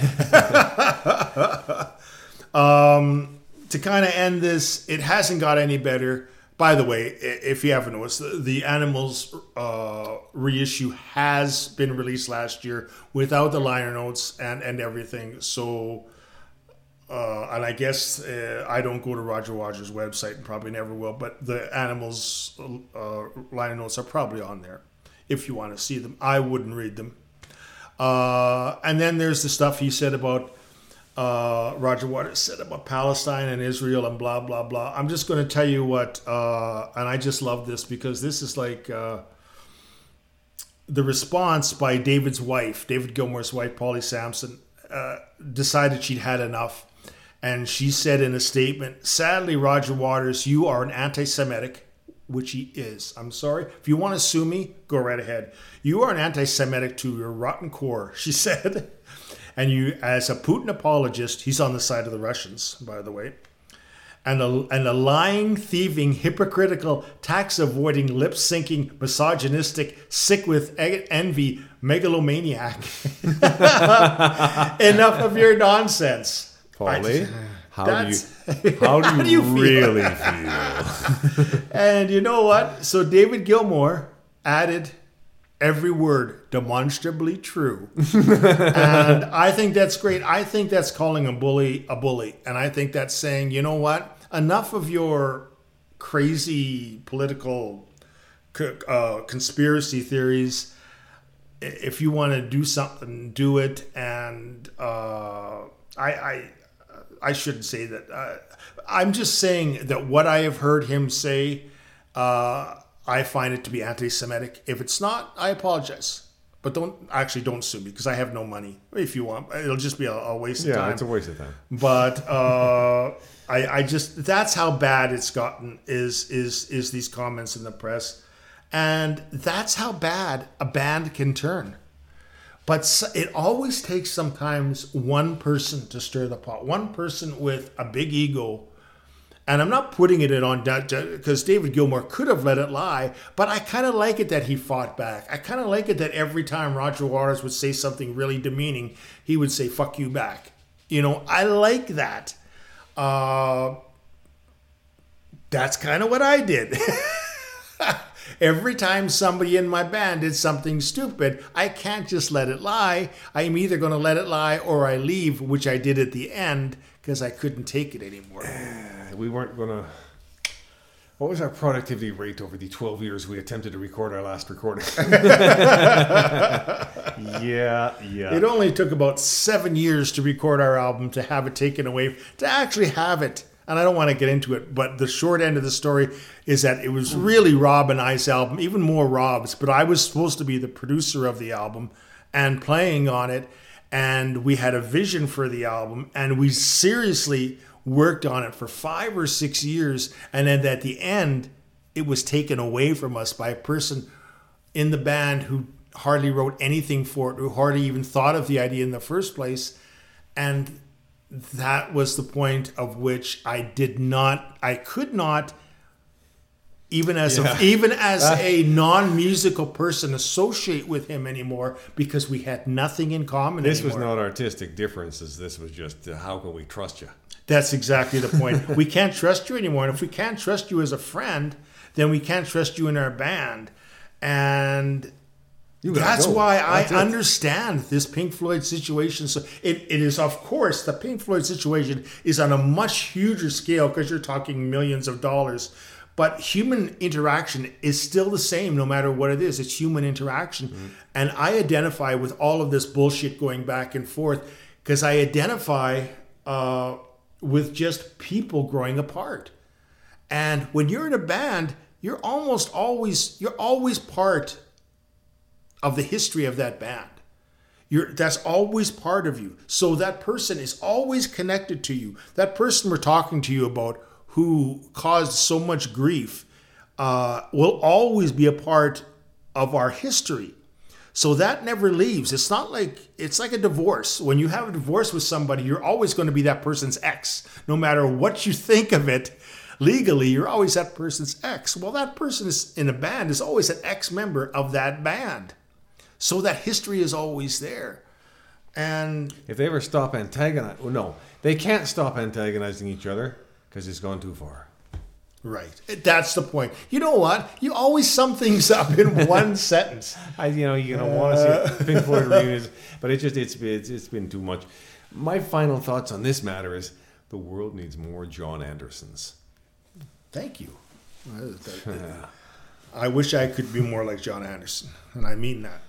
Speaker 1: Kind of end this, it hasn't got any better. By the way, if you haven't noticed, the, the Animals uh, reissue has been released last year without the liner notes and, and everything. So, uh, and I guess uh, I don't go to Roger Waters' website and probably never will, but the Animals uh, liner notes are probably on there if you want to see them. I wouldn't read them. Uh, and then there's the stuff he said about uh, Roger Waters said about Palestine and Israel and blah blah blah. I'm just going to tell you what, uh, and I just love this because this is like uh, the response by David's wife, David Gilmour's wife, Polly Samson. uh, decided she'd had enough. And she said in a statement, sadly, Roger Waters, you are an anti Semitic, which he is. I'm sorry. If you want to sue me, go right ahead. You are an anti Semitic to your rotten core, she [LAUGHS] said. And you, as a Putin apologist, he's on the side of the Russians, by the way and a, and a lying, thieving, hypocritical, tax avoiding, lip syncing, misogynistic, sick with envy, megalomaniac. [LAUGHS] Enough of your nonsense.
Speaker 2: Polly, how do you [LAUGHS] how do you, how do you really [LAUGHS] feel?
Speaker 1: and you know what? So David Gilmour added every word demonstrably true. [LAUGHS] and I think that's great. I think that's calling a bully a bully. And I think that's saying, you know what? Enough of your crazy political uh, conspiracy theories. If you want to do something, do it. And uh, I, I, I shouldn't say that. Uh, I'm just saying that what I have heard him say uh, I find it to be anti-Semitic. If it's not, I apologize. But don't actually don't sue me because I have no money. If you want, it'll just be a, a waste
Speaker 2: yeah,
Speaker 1: of time.
Speaker 2: Yeah, it's a waste of time.
Speaker 1: But uh, I, I just that's how bad it's gotten. Is is is these comments in the press, and that's how bad a band can turn. But it always takes sometimes one person to stir the pot. One person with a big ego and I'm not putting it on because David Gilmour could have let it lie, but I kind of like it that he fought back. I kind of like it that every time Roger Waters would say something really demeaning, he would say "fuck you" back. You know, I like that. Uh, that's kind of what I did. [LAUGHS] every time somebody in my band did something stupid, I can't just let it lie. I'm either going to let it lie or I leave, which I did at the end because I couldn't take it anymore. [SIGHS] [SIGHS] [SIGHS]
Speaker 2: we weren't going to. What was our productivity rate over the 12 years we attempted to record our last recording? [LAUGHS] [LAUGHS] yeah, yeah.
Speaker 1: It only took about seven years to record our album, to have it taken away, to actually have it. And I don't want to get into it, but the short end of the story is that it was really Rob and I's album, even more Rob's, but I was supposed to be the producer of the album and playing on it. And we had a vision for the album, and we seriously worked on it for five or six years, and then at the end, it was taken away from us by a person in the band who hardly wrote anything for it, who hardly even thought of the idea in the first place. And that was the point of which I did not, I could not, even as yeah. a, even as uh, [LAUGHS] a non-musical person, associate with him anymore because we had nothing in common.
Speaker 2: This
Speaker 1: anymore.
Speaker 2: was not artistic differences. This was just uh, how can we trust you?
Speaker 1: That's exactly the point. we can't trust you anymore. And if we can't trust you as a friend, then we can't trust you in our band. And that's go. why that's I it. understand this Pink Floyd situation. So it, it is, of course, the Pink Floyd situation is on a much huger scale because you're talking millions of dollars. But human interaction is still the same no matter what it is. It's human interaction. Mm-hmm. And I identify with all of this bullshit going back and forth because I identify uh, with just people growing apart. And when you're in a band, you're almost always you're always part of the history of that band. You're, that's always part of you. So that person is always connected to you. That person we're talking to you about who caused so much grief uh, will always be a part of our history. So that never leaves. It's not like it's like a divorce. When you have a divorce with somebody, you're always going to be that person's ex. No matter what you think of it, legally, you're always that person's ex. Well, that person is in a band is always an ex member of that band. So that history is always there. And
Speaker 2: if they ever stop antagonizing, well, no, they can't stop antagonizing each other because it's gone too far.
Speaker 1: Right. That's the point. You know what? You always sum things up in [LAUGHS] one sentence.
Speaker 2: I, you know, you know, want to see uh. Pink Floyd [LAUGHS] reunions, but it just it's, it's it's been too much. My final thoughts on this matter is the world needs more Jon Andersons.
Speaker 1: Thank you. Uh, [LAUGHS] I wish I could be more like Jon Anderson, and I mean that.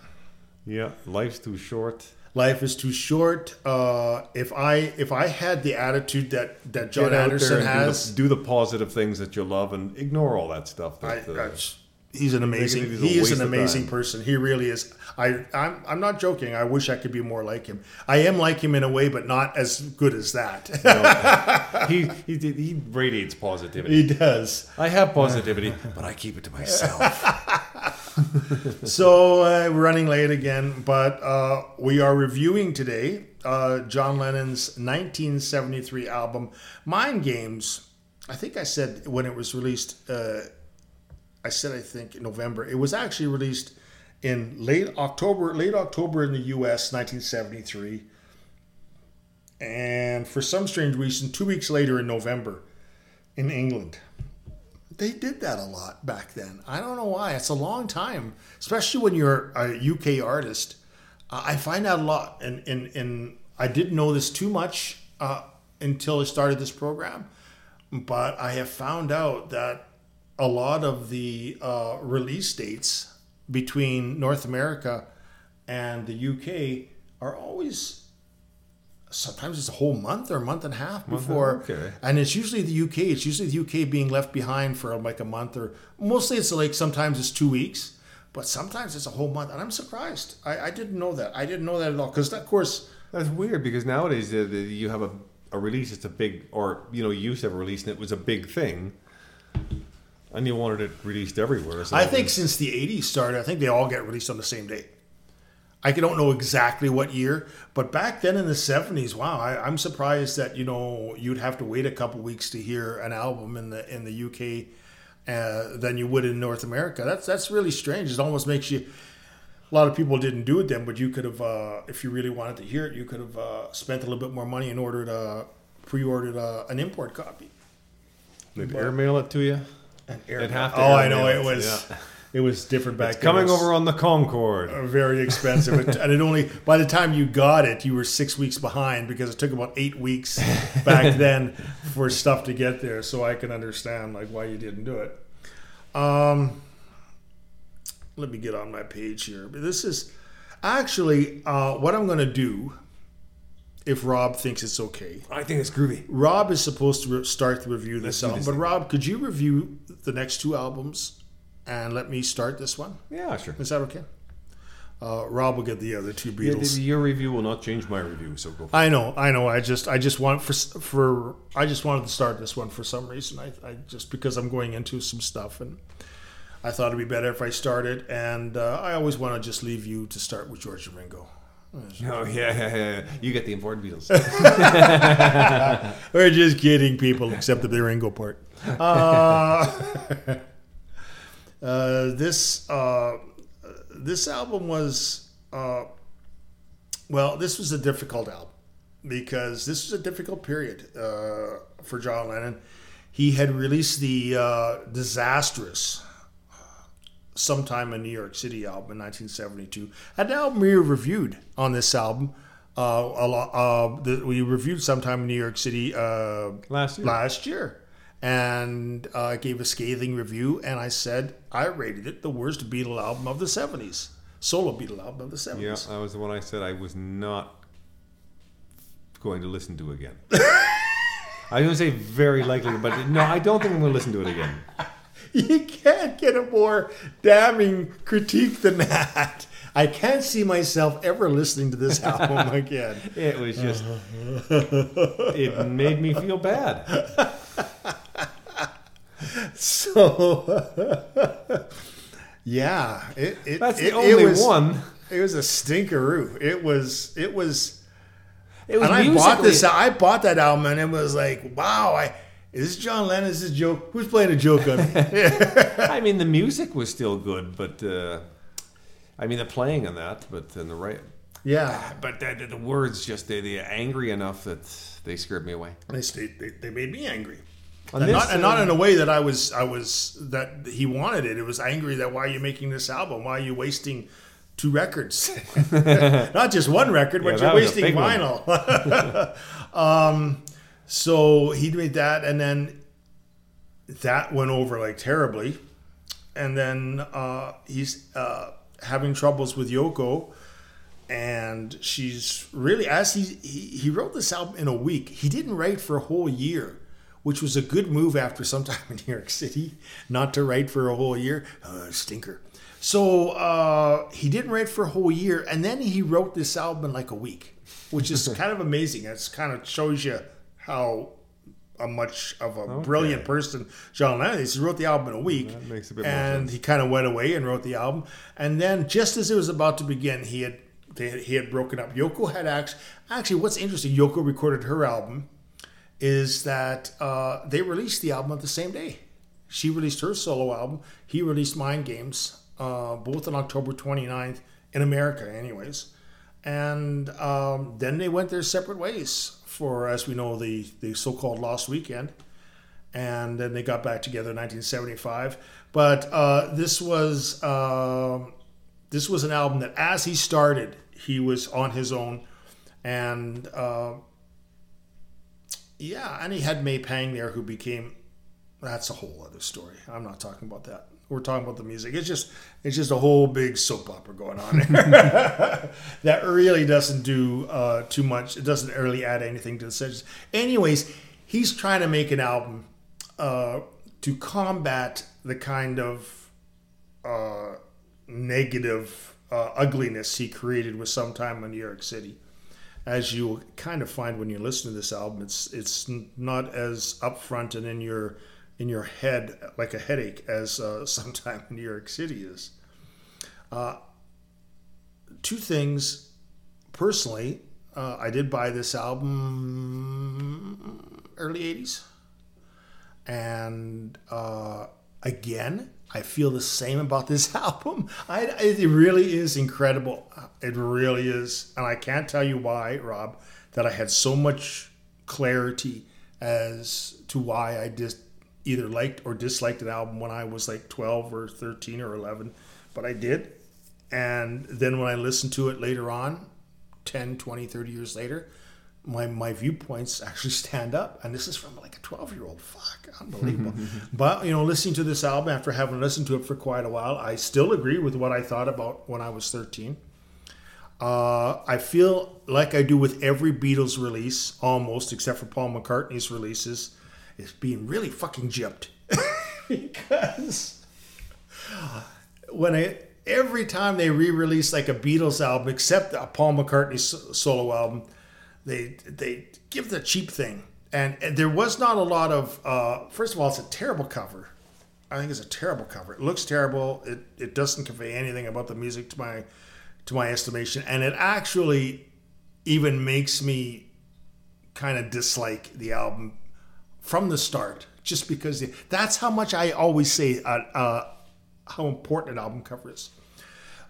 Speaker 2: Yeah, life's too short
Speaker 1: life is too short. Uh, if I if I had the attitude that that Jon Anderson has,
Speaker 2: do the, do the, positive things that you love and ignore all that stuff.
Speaker 1: That,
Speaker 2: I,
Speaker 1: uh, he's an amazing he is an amazing person he really is i I'm, I'm not joking i wish i could be more like him i am like him in a way but not as good as that [LAUGHS]
Speaker 2: he he he radiates positivity.
Speaker 1: he does
Speaker 2: I have positivity, but I keep it to myself. [LAUGHS] [LAUGHS]
Speaker 1: so uh, we're running late again but uh, we are reviewing today uh, john lennon's 1973 album mind games. I think i said when it was released uh, i said i think in november. It was actually released in late october late october in the us 1973 and for some strange reason two weeks later in november in england they did that a lot back then. I don't know why. It's a long time, especially when you're a UK artist. Uh, I find out a lot, and and and I didn't know this too much uh, until I started this program, but I have found out that a lot of the uh, release dates between North America and the UK are always sometimes it's a whole month or a month and a half before
Speaker 2: okay.
Speaker 1: and it's usually the UK it's usually the UK being left behind for like a month or mostly it's like sometimes it's two weeks but sometimes it's a whole month and I'm surprised I, I didn't know that I didn't know that at all because of course
Speaker 2: That's weird because nowadays uh, the, you have a, a release. It's a big, or you know, you used to have a release and it was a big thing, and you wanted it released everywhere. So
Speaker 1: I think since the 80s started I think they all get released on the same day I don't know exactly what year, but back then in the 70s, wow, I, I'm surprised that you know you'd have to wait a couple weeks to hear an album in the in the UK uh, than you would in North America. That's that's really strange. It almost makes you. A lot of people didn't do it then, but you could have, uh, if you really wanted to hear it, you could have uh, spent a little bit more money and ordered a pre-ordered uh, an import copy.
Speaker 2: they'd airmail it to you.
Speaker 1: An air-
Speaker 2: It'd have to
Speaker 1: oh, I know it
Speaker 2: it,
Speaker 1: was.
Speaker 2: yeah. [LAUGHS]
Speaker 1: It was different back
Speaker 2: It's
Speaker 1: then.
Speaker 2: coming over on the Concorde.
Speaker 1: very expensive It- and it only by the time you got it you were six weeks behind because it took about eight weeks back [LAUGHS] then for stuff to get there so i can understand like why you didn't do it um let me get on my page here but this is actually uh, what i'm going to do if rob thinks it's okay
Speaker 2: I think it's groovy.
Speaker 1: rob is supposed to re- start the review this
Speaker 2: do
Speaker 1: album
Speaker 2: this
Speaker 1: but rob could you review the next two albums and let me start this one
Speaker 2: Yeah, sure.
Speaker 1: is that okay? Uh, Rob will get the other two
Speaker 2: Yeah,
Speaker 1: Beatles.
Speaker 2: the- your review will not change my review, so go.
Speaker 1: I know, I know. I just, I just want for for, I just wanted to start this one for some reason. I, I just because I'm going into some stuff, and I thought it'd be better if I started. And uh, I always want to just leave you to start with George and Ringo. [LAUGHS]
Speaker 2: Oh yeah, yeah, yeah. You get the important Beatles. [LAUGHS]
Speaker 1: We're just kidding, people, except the Ringo part. Uh, [LAUGHS] uh, this uh, this album was uh, well, this was a difficult album because this was a difficult period uh, for John Lennon. He had released the uh, disastrous sometime in New York City album in 1972. An album we reviewed on this album. Uh, a lot, uh, the, we reviewed sometime in New York City uh,
Speaker 2: Last year.
Speaker 1: last year, and uh, gave a scathing review. And I said I rated it the worst Beatle album of the 70s, solo Beatle album of the 70s.
Speaker 2: Yeah, that was the one I said I was not going to listen to again. [LAUGHS] I to say very likely, but no, I don't think I'm going to listen to it again. [LAUGHS]
Speaker 1: You can't get a more damning critique than that. I can't see myself ever listening to this [LAUGHS] album again.
Speaker 2: It was just, it made me feel bad. [LAUGHS]
Speaker 1: So, [LAUGHS] yeah, it, it,
Speaker 2: That's
Speaker 1: it,
Speaker 2: the only
Speaker 1: it was,
Speaker 2: one.
Speaker 1: It was a stinkeroo. It was, it was,
Speaker 2: It was
Speaker 1: and I bought this. I bought that album, and it was like, wow. I is this John Lennon? Is this a joke? Who's playing a joke on me? [LAUGHS]
Speaker 2: I mean, the music was still good, but uh, I mean, the playing on that, but then the right,
Speaker 1: yeah,
Speaker 2: but the, the, the words just they they angry enough that they scared me away.
Speaker 1: they, they, they made me angry. And,
Speaker 2: this,
Speaker 1: not, and not in a way that I was I was that he wanted it. It was angry that why are you making this album? Why are you wasting two records? [LAUGHS] not just one record,
Speaker 2: Yeah,
Speaker 1: but you're wasting vinyl. [LAUGHS] um, so he made that, and then that went over like terribly. And then uh, he's uh, having troubles with Yoko, and she's really as he, he he wrote this album in a week. He didn't write for a whole year which was a good move after some [LAUGHS] time in New York City, not to write for a whole year. Uh, stinker. So uh, he didn't write for a whole year, and then he wrote this album in like a week, which is [LAUGHS] kind of amazing. It's kind of shows you how a much of a okay. brilliant person John Lennon is. He wrote the album in a week,
Speaker 2: that makes a bit
Speaker 1: and he kind of went away and wrote the album. And then, just as it was about to begin, he had they, he had broken up. Yoko had actually actually what's interesting. Yoko recorded her album. Is that uh, they released the album on the same day? She released her solo album. He released Mind Games, uh, both on October 29th in America, anyways. And um, then they went their separate ways for, as we know, the, the so called Lost Weekend. And then they got back together in 1975. But uh, this was uh, this was an album that, as he started, he was on his own, and uh, yeah, and he had May Pang there, who became that's a whole other story. I'm not talking about that. We're talking about the music. It's just it's just a whole big soap opera going on [LAUGHS] that really doesn't do uh, too much. It doesn't really add anything to the sessions. Anyways, he's trying to make an album uh, to combat the kind of uh, negative uh, ugliness he created with some time in New York City. As you kind of find when you listen to this album, it's it's not as upfront and in your in your head like a headache as uh, [LAUGHS] sometime in New York City is. Uh, two things, personally, uh, I did buy this album early '80s, and uh, again, I feel the same about this [LAUGHS] album. I, it really is incredible. Uh, it really is, and I can't tell you why, Rob, that I had so much clarity as to why I just either liked or disliked an album when I was like 12 or 13 or 11, but I did. And then when I listened to it later on, 10, 20, 30 years later, my, my viewpoints [LAUGHS] actually stand up. And this is from like a 12 year old. Fuck, unbelievable. but, you know, listening to this album after having listened to it for quite a while, I still agree with what I thought about when I was 13. Uh, I feel like I do with every Beatles release, almost, except for Paul McCartney's releases is being really fucking gypped [LAUGHS] because when I every time they re-release like a Beatles album, except a Paul McCartney solo album, they they give the cheap thing, and, and there was not a lot of. Uh, first of all, it's a terrible cover. I think it's a terrible cover. It looks terrible. It it doesn't convey anything about the music to my to my estimation, and it actually even makes me kind of dislike the album from the start, just because that's how much I always say uh, uh, how important an album cover is.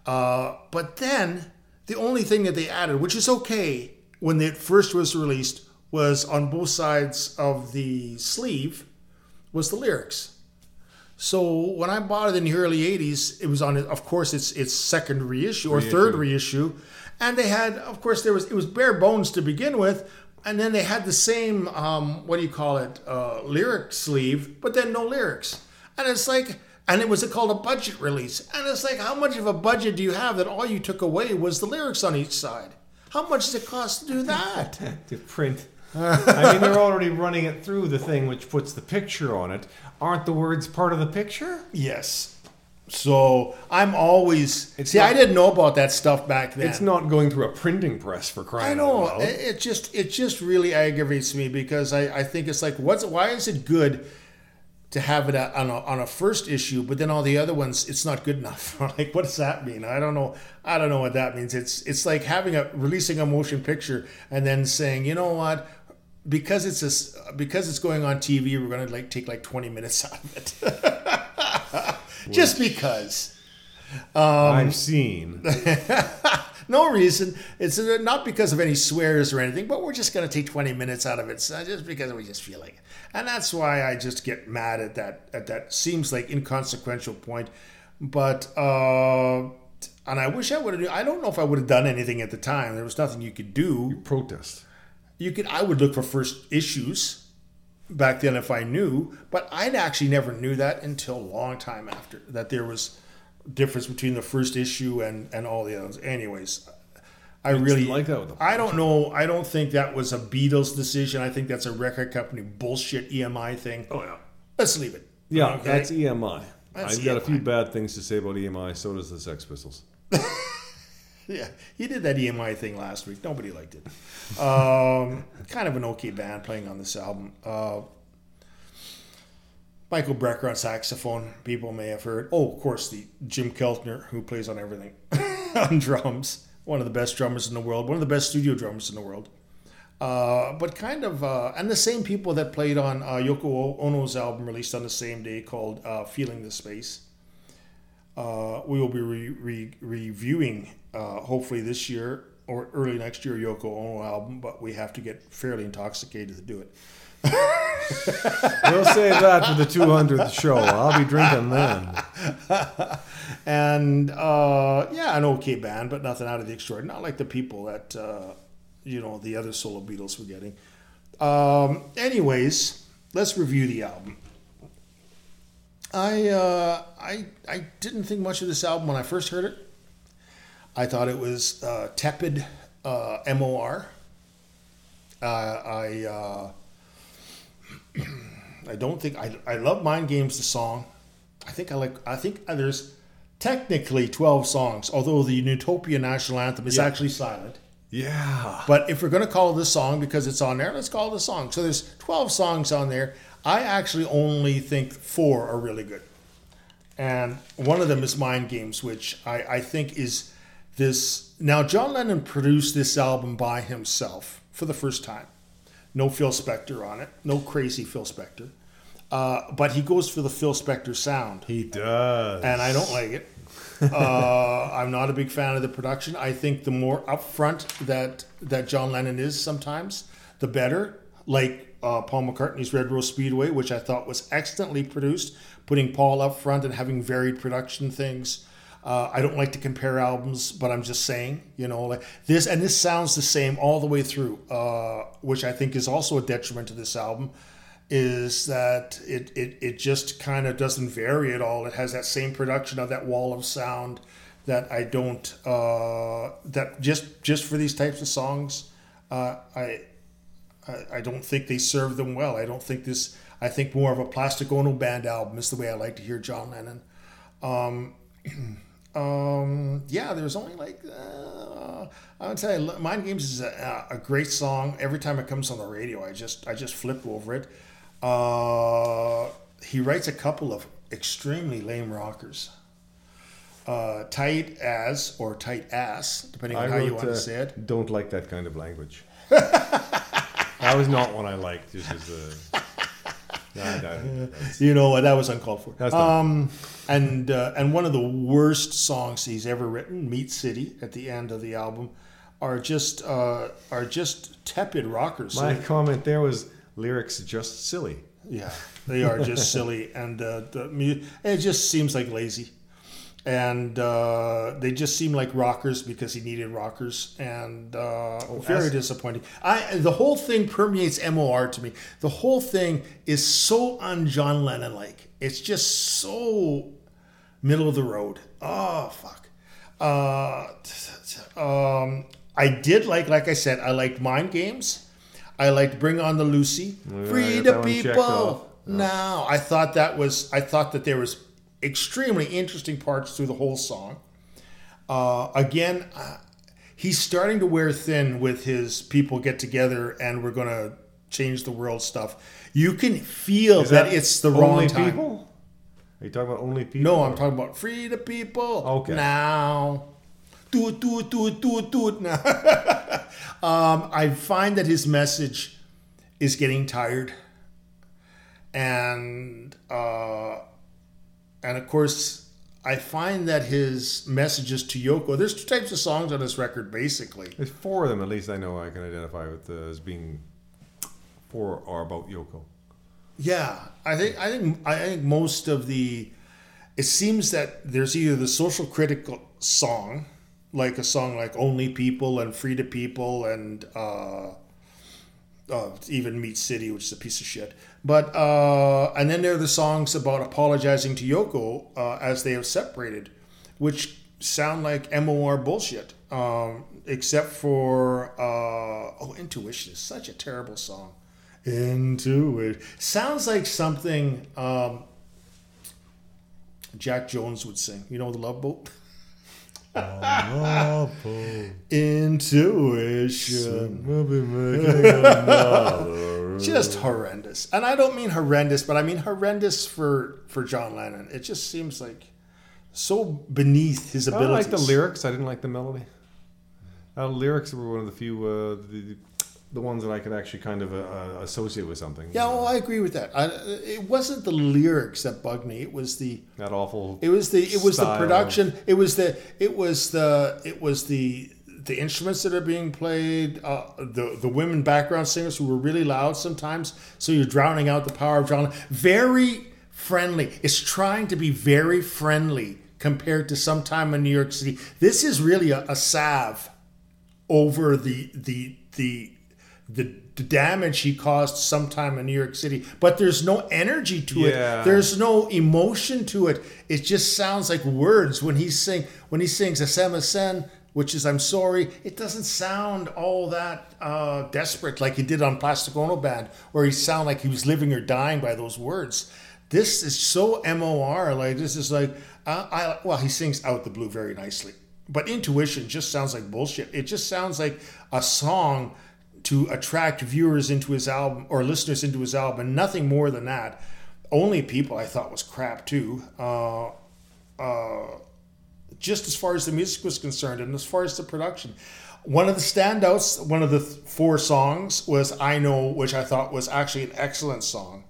Speaker 1: Uh, but then the only thing that they added, which is okay when it first was released, was on both sides of the sleeve, was the lyrics. So when I bought it in the early '80s, it was on, of course, its its second reissue or reissue. third reissue, and they had, of course, there was it was bare bones to begin with, and then they had the same um, what do you call it uh, lyric sleeve but then no lyrics. And it's like and it was called a budget release. And it's like how much of a budget do you have that all you took away was the lyrics on each side? How much does it cost to do that? [LAUGHS]
Speaker 2: To print I mean, they're already running it through the thing which puts the picture on it. Aren't the words part of the picture?
Speaker 1: Yes. So I'm always it's see. Not, I didn't know about that stuff back then.
Speaker 2: It's not going through a printing press for crying.
Speaker 1: I know. Out loud. It just it just really aggravates me because I, I think it's like what's why is it good to have it on a, on a first issue, but then all the other ones it's not good enough. [LAUGHS] like what does that mean? I don't know. I don't know what that means. It's it's like having a releasing a motion picture and then saying you know what because it's a, because it's going on TV, we're going to like take like 20 minutes out [LAUGHS] of it. just because.
Speaker 2: Um, I've seen. [LAUGHS]
Speaker 1: no reason. It's uh, not because of any swears or anything, but we're just going to take 20 minutes out of it so just because we just feel like it. And that's why I just get mad at that at that seems like inconsequential point. But uh, and I wish I would have. I don't know if I would have done anything at the time. There was nothing you could do.
Speaker 2: You protest.
Speaker 1: You could. I would look for first issues back then if I knew, but I'd actually never knew that until a long time after that there was difference between the first issue and and all the others. Anyways, I really
Speaker 2: like that with
Speaker 1: I don't know. I don't think that was a Beatles decision. I think that's a record company bullshit EMI thing.
Speaker 2: Oh yeah.
Speaker 1: Let's leave it.
Speaker 2: Yeah,
Speaker 1: Okay?
Speaker 2: that's EMI.
Speaker 1: That's
Speaker 2: I've got a few bad things to say about EMI. So does the Sex Pistols. [LAUGHS] [LAUGHS]
Speaker 1: Yeah, he did that EMI thing last week. Nobody liked it. Um, [LAUGHS] kind of an okay band playing on this album. Uh, Michael Brecker on saxophone. People may have heard. Oh, of course, the Jim Keltner who plays on everything [LAUGHS] on drums. One of the best drummers in the world. One of the best studio drummers in the world. Uh, but kind of, uh, and the same people that played on uh, Yoko Ono's album released on the same day called uh, "Feeling the Space." Uh, we will be re- re- reviewing, uh, hopefully this year or early next year, Yoko Ono album, but we have to get fairly intoxicated to do it.
Speaker 2: We'll save that for the 200th show. I'll be drinking then. [LAUGHS]
Speaker 1: and uh, yeah, an okay band, but nothing out of the extraordinary. Not like the people that uh, you know the other solo Beatles were getting. Um, anyways, let's review the album. I uh, I I didn't think much of this album when I first heard it. I thought it was uh, tepid uh, MOR. Uh, I uh, [CLEARS THROAT] I don't think I I love Mind Games the song. I think I like I think there's technically 12 songs, although the Utopia national anthem is
Speaker 2: Yeah.
Speaker 1: actually silent.
Speaker 2: Yeah.
Speaker 1: But if we're going to call this song because it's on there, let's call it a song. So there's 12 songs on there. I actually only think four are really good. And one of them is Mind Games, which I, I think is this. Now, John Lennon produced this album by himself for the first time. No Phil Spector on it, no crazy Phil Spector. Uh, but he goes for the Phil Spector sound
Speaker 2: He does.
Speaker 1: and I don't like it. Uh, I'm not a big fan of the production. I think the more upfront that that John Lennon is sometimes, the better. Like uh, Paul McCartney's Red Rose Speedway, which I thought was excellently produced, putting Paul up front and having varied production things. Uh, I don't like to compare albums, but I'm just saying, you know, like this, and this sounds the same all the way through, uh, which I think is also a detriment to this album is that it, it, it just kind of doesn't vary at all. It has that same production of that wall of sound that I don't uh, that just just for these types of songs, uh, I, I I don't think they serve them well. I don't think this. I think more of a Plastic Ono band album is the way I like to hear John Lennon. Um, [CLEARS THROAT] um, yeah, there's only like uh, I would tell you, Mind Games is a, a great song. Every time it comes on the radio, I just I just flip over it. Uh, he writes a couple of extremely lame rockers. Uh, tight as or tight ass, depending on
Speaker 2: I
Speaker 1: how you
Speaker 2: wrote,
Speaker 1: want to
Speaker 2: uh,
Speaker 1: say it.
Speaker 2: Don't like that kind of language. [LAUGHS] that was not one I liked. A. [LAUGHS] Nah, nah,
Speaker 1: You know what? That was uncalled for.
Speaker 2: That's
Speaker 1: Um, and uh, and one of the worst songs he's ever written, "Meat City," at the end of the album, are just uh, are just tepid rockers.
Speaker 2: My comment there was lyrics just silly.
Speaker 1: Yeah, they are just [LAUGHS] silly, and uh, the mu- it just seems like lazy, and uh, they just seem like rockers because he needed rockers, and uh, very
Speaker 2: as-
Speaker 1: disappointing. I the whole thing permeates MOR to me. The whole thing is so un John Lennon like. It's just so middle of the road. Oh fuck. Uh, um, I did like, like I said, I liked Mind Games. I liked Bring On the Lucie. Free the
Speaker 2: that one checked
Speaker 1: people
Speaker 2: off.
Speaker 1: now. I thought that was. I thought that there was extremely interesting parts through the whole song. Uh, again, uh, he's starting to wear thin with his people get together and we're going to change the world stuff. You can feel
Speaker 2: Is
Speaker 1: that, it's the wrong time.
Speaker 2: people? Are you talking about only people?
Speaker 1: No, I'm talking about free the people.
Speaker 2: Okay.
Speaker 1: Now. Do it, do it, do it, do it, do it now. um, I find that his message is getting tired. And uh, and of course, I find that his messages to Yoko, there's two types of songs on this record, basically.
Speaker 2: There's four of them, at least I know I can identify with uh, as being four are about Yoko.
Speaker 1: Yeah, I think I think I think most of the it seems that there's either the social critical song, like a song like "Only People" and "Free to People" and uh, uh, even "Meat City," which is a piece of shit. But uh, and then there are the songs about apologizing to Yoko uh, as they have separated, which sound like MOR bullshit. Um, except for uh, oh, Intuition is such a terrible song. Intuition sounds like something um, Jack Jones would sing. You know the Love Boat. [LAUGHS] Intuition.
Speaker 2: We'll be making another.
Speaker 1: Just horrendous, and I don't mean horrendous, but I mean horrendous for for John Lennon. It just seems like so beneath his
Speaker 2: ability.
Speaker 1: I
Speaker 2: like the lyrics. I didn't like the melody. Uh, lyrics were one of the few, uh, the, the ones that I could actually kind of uh, uh, associate with something.
Speaker 1: Yeah, well, I agree with that. I, it wasn't the lyrics that bugged me. It was the
Speaker 2: that awful.
Speaker 1: it was the it was the production. It was the it was the it was the the instruments that are being played. Uh, the the women background singers who were really loud sometimes. So you're drowning out the power of John. Very friendly. It's trying to be very friendly compared to sometime in New York City. This is really a, a salve over the the the the, the damage he caused sometime in New York City. But there's no energy to
Speaker 2: Yeah.
Speaker 1: it. There's no emotion to it. It just sounds like words when he sing when he sings Sen, which is I'm sorry. It doesn't sound all that uh, desperate like he did on Plastic Ono Band, where he sounded like he was living or dying by those words. This is so MOR. Like this is like uh, I well he sings out the blue very nicely, but intuition just sounds like bullshit. It just sounds like a song to attract viewers into his album or listeners into his album, and nothing more than that. Only people I thought was crap too. Uh, uh, just as far as the music was concerned, and as far as the production. One of the standouts, one of the th- four songs was "I Know," which I thought was actually an excellent song.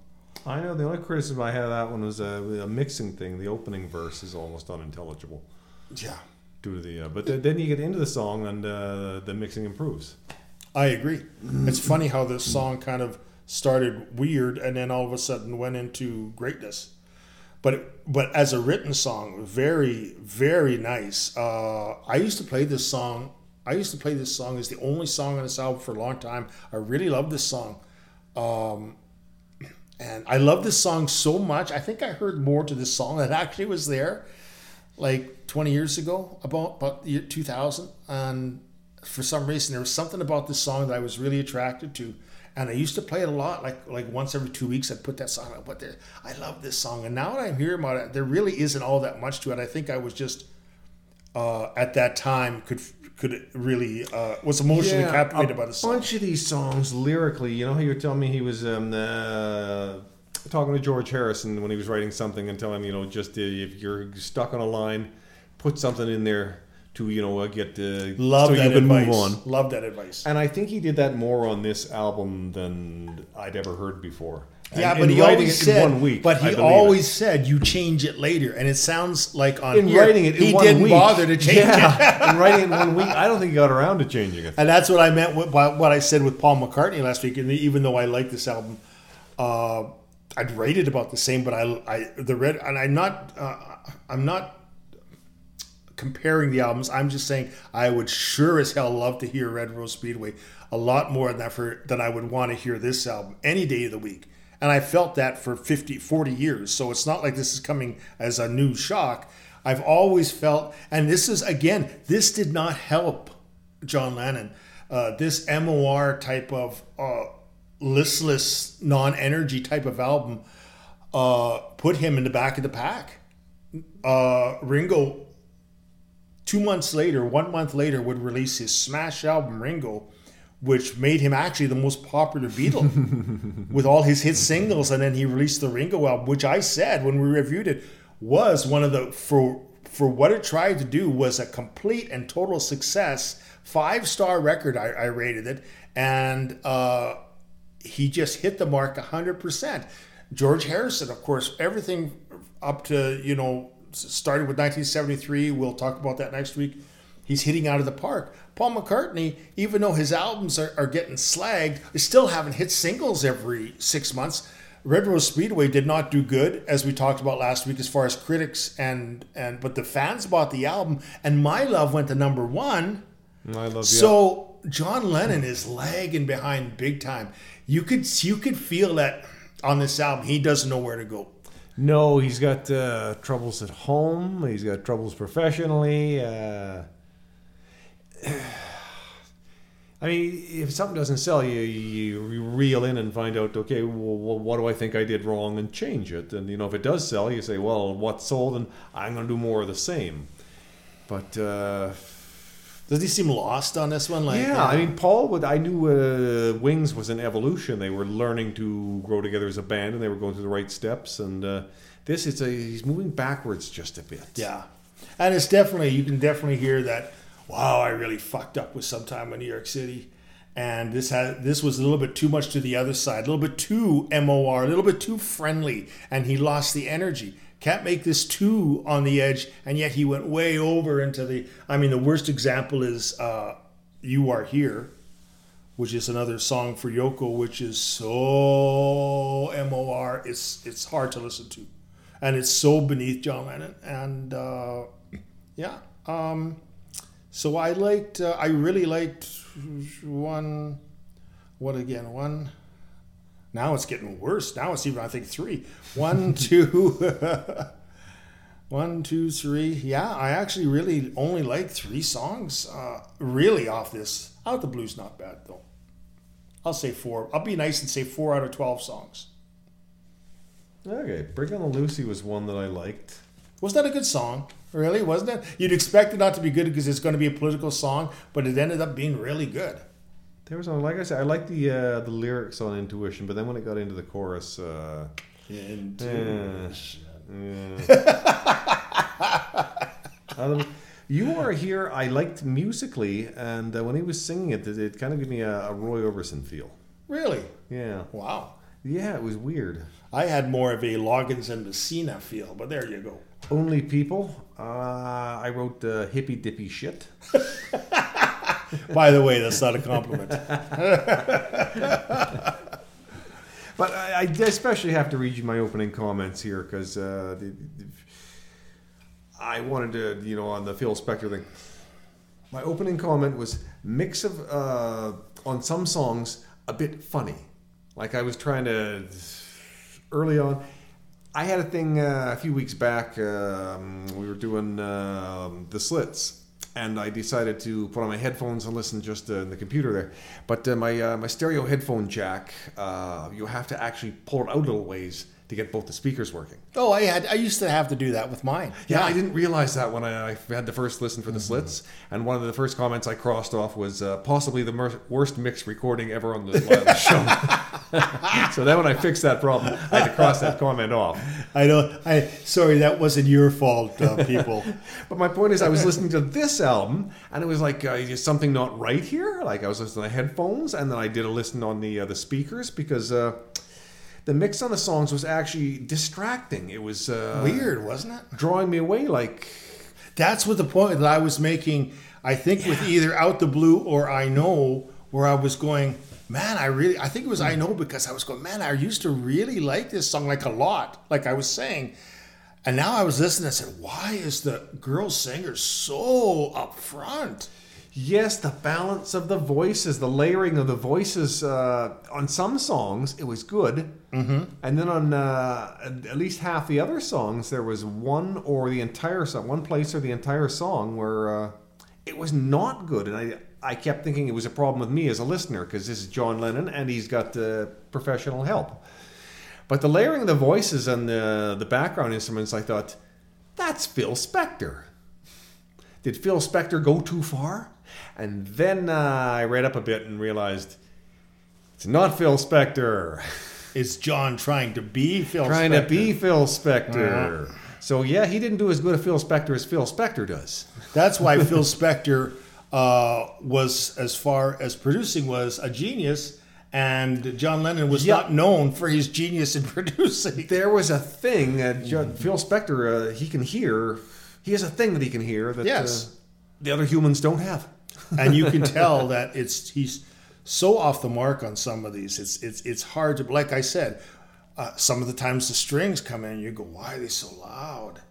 Speaker 2: I know the only criticism I had of that one was a, a mixing thing. The opening verse is almost unintelligible
Speaker 1: Yeah,
Speaker 2: due to the. Uh, but th- then you get into the song and uh, the mixing improves.
Speaker 1: I agree. It's funny how this song kind of started weird and then all of a sudden went into greatness. But but as a written song, very very nice. Uh, I used to play this song. I used to play this song as the only song on this album for a long time. I really love this song, um, and I love this song so much. I think I heard more to this song that [LAUGHS] actually was there, like 20 years ago, about about the year 2000, and for some reason there was something about this song that I was really attracted to, and I used to play it a lot. Like like once every two weeks, I'd put that song. on. But the- I love this song, and now that I'm hearing about it, there really isn't all that much to it. I think I was just uh, at that time could could really uh, was emotionally captivated by the song.
Speaker 2: A bunch of these songs lyrically. You know how you were telling me he was um, uh, talking to George Harrison when he was writing something and telling him, you know, just uh, if you're stuck on a line, put something in there to you know get the
Speaker 1: Love
Speaker 2: so
Speaker 1: that
Speaker 2: you can
Speaker 1: advice.
Speaker 2: move on.
Speaker 1: Love that advice.
Speaker 2: And I think he did that more on this album than I'd ever heard before.
Speaker 1: Yeah,
Speaker 2: And
Speaker 1: but he always said.
Speaker 2: one week.
Speaker 1: but he
Speaker 2: believe it.
Speaker 1: always said you change it later, and it sounds like on
Speaker 2: in
Speaker 1: here,
Speaker 2: writing it in
Speaker 1: he
Speaker 2: one
Speaker 1: didn't
Speaker 2: week.
Speaker 1: bother to change it. [LAUGHS]
Speaker 2: in writing it in one week. I don't think he got around to changing it.
Speaker 1: And that's what I meant with by what I said with Paul McCartney last week. And even though I like this album, uh, I'd rate it about the same. But I, I the red, and I'm not, uh, I'm not comparing the albums. I'm just saying I would sure as hell love to hear Red Rose Speedway a lot more than for than I would want to hear this album any day of the week. And I felt that for 50, 40 years. So it's not like this is coming as a new shock. I've always felt, and this is again, this did not help John Lennon. Uh, this MOR type of uh, listless, non-energy type of album uh, put him in the back of the pack. Uh, Ringo, two months later, one month later, would release his smash album Ringo, which made him actually the most popular Beatle [LAUGHS] with all his hit singles. And then he released the Ringo album, which I said when we reviewed it was one of the for for what it tried to do was a complete and total success. Five star record, I, I rated it, and uh, he just hit the mark 100%. George Harrison, of course, everything up to, you know, started with 1973. We'll talk about that next week. He's hitting out of the park. Paul McCartney, even though his albums are, are getting slagged, is still having hit singles every six months. Red Rose Speedway did not do good, as we talked about last week, as far as critics and and but the fans bought the album, and My Love went to number one.
Speaker 2: I love
Speaker 1: So John Lennon is lagging behind big time. You could you could feel that on this album. He doesn't know where to go.
Speaker 2: No, he's got uh, troubles at home. He's got troubles professionally. Uh, [SIGHS] I mean, if something doesn't sell, you, you reel in and find out, okay, well, what do I think I did wrong and change it. And, you know, if it does sell, you say, well, what sold? And I'm going to do more of the same. But, uh,
Speaker 1: does he seem lost on this one? Like,
Speaker 2: yeah, I mean, Paul would. I knew uh, Wings was an evolution. They were learning to grow together as a band, and they were going through the right steps. And uh, this, it's a he's moving backwards just a bit.
Speaker 1: Yeah, and it's definitely you can definitely hear that. Wow, I really fucked up with some time in New York City, and this had this was a little bit too much to the other side, a little bit too MOR, a little bit too friendly, and he lost the energy can't make this two on the edge, and yet he went way over into the. I mean, the worst example is uh, "You Are Here," which is another song for Yoko, which is so MOR. It's it's hard to listen to, and it's so beneath John Lennon. And uh, yeah, um, so I liked. Uh, I really liked one. What again? One. Now it's getting worse. Now it's even, I think, three. One, [LAUGHS] two, [LAUGHS] one, two, three. Yeah, I actually really only like three songs, uh, really, off this. Out the Blue's not bad, though. I'll say four. I'll be nice and say four out of 12 songs.
Speaker 2: Okay, Bring on the Lucie was one that I liked.
Speaker 1: Was that a good song? Really, wasn't it? You'd expect it not to be good because it's going to be a political song, but it ended up being really good.
Speaker 2: There was like I said, I like the uh, the lyrics on Intuition, but then when it got into the chorus, uh, Intuition. um, you are here. I liked musically, and uh, when he was singing it, it, it kind of gave me a, a, Roy Orbison feel.
Speaker 1: Really?
Speaker 2: Yeah.
Speaker 1: Wow.
Speaker 2: Yeah, it was weird.
Speaker 1: I had more of a Loggins and Messina feel, but there you go.
Speaker 2: Only people. Uh, I wrote uh, hippy dippy shit. [LAUGHS]
Speaker 1: By the way, that's not a compliment. [LAUGHS]
Speaker 2: but I, I, especially have to read you my opening comments here because uh, I wanted to, you know, on the Phil Spector thing. My opening comment was mix of uh, on some songs a bit funny, like I was trying to early on. I had a thing uh, a few weeks back. Um, we were doing um, the Slits and I decided to put on my headphones and listen just uh, in the computer there. But uh, my uh, my stereo headphone jack, uh, you have to actually pull it out a little ways to get both the speakers working.
Speaker 1: Oh, I had I used to have to do that with mine.
Speaker 2: Yeah, yeah. I didn't realize that when I, I, had the first listen for the mm-hmm. slits, and one of the first comments I crossed off was uh, possibly the mer- worst mix recording ever on the, the show. [LAUGHS] so then when I fixed that problem, I had to cross that comment off.
Speaker 1: I know. I sorry, that wasn't your fault, uh, people. [LAUGHS]
Speaker 2: but my point is, I was listening to this album, and it was like, uh, is something not right here? Like I was listening to headphones, and then I did a listen on the uh, the speakers because uh, the mix on the songs was actually distracting. It was uh,
Speaker 1: weird, wasn't it?
Speaker 2: Drawing me away. Like
Speaker 1: that's what the point that I was making. I think yeah. with either Out the Blue or I Know, where I was going, man, I really, I think it was I Know because I was going, man, I used to really like this song like a lot, like I was saying. And now I was listening and said, why is the girl singer so up front?
Speaker 2: Yes, the balance of the voices, the layering of the voices. Uh, on some songs, it was good,
Speaker 1: mm-hmm.
Speaker 2: and then on uh, at least half the other songs, there was one or the entire song, one place or the entire song where uh, it was not good, and I I kept thinking it was a problem with me as a listener because this is John Lennon and he's got uh, professional help. But the layering of the voices and the the background instruments, I thought that's Phil Spector. Did Phil Spector go too far? And then uh, I read up a bit and realized it's not Phil Spector.
Speaker 1: It's John trying to be Phil
Speaker 2: trying
Speaker 1: Spector.
Speaker 2: to be Phil Spector. Uh-huh. So yeah, he didn't do as good a Phil Spector as Phil Spector does.
Speaker 1: That's why [LAUGHS] Phil Spector uh, was, as far as producing, was a genius. And John Lennon was not known for his genius in [LAUGHS] producing.
Speaker 2: There was a thing. Uh, Phil Spector, uh, he can hear. He has a thing that he can hear that yes. Uh, the other humans don't have
Speaker 1: and you can [LAUGHS] tell that it's he's so off the mark on some of these. It's it's it's hard to like I said. Uh, some of the times the strings come in, and you go, "Why are they so loud?"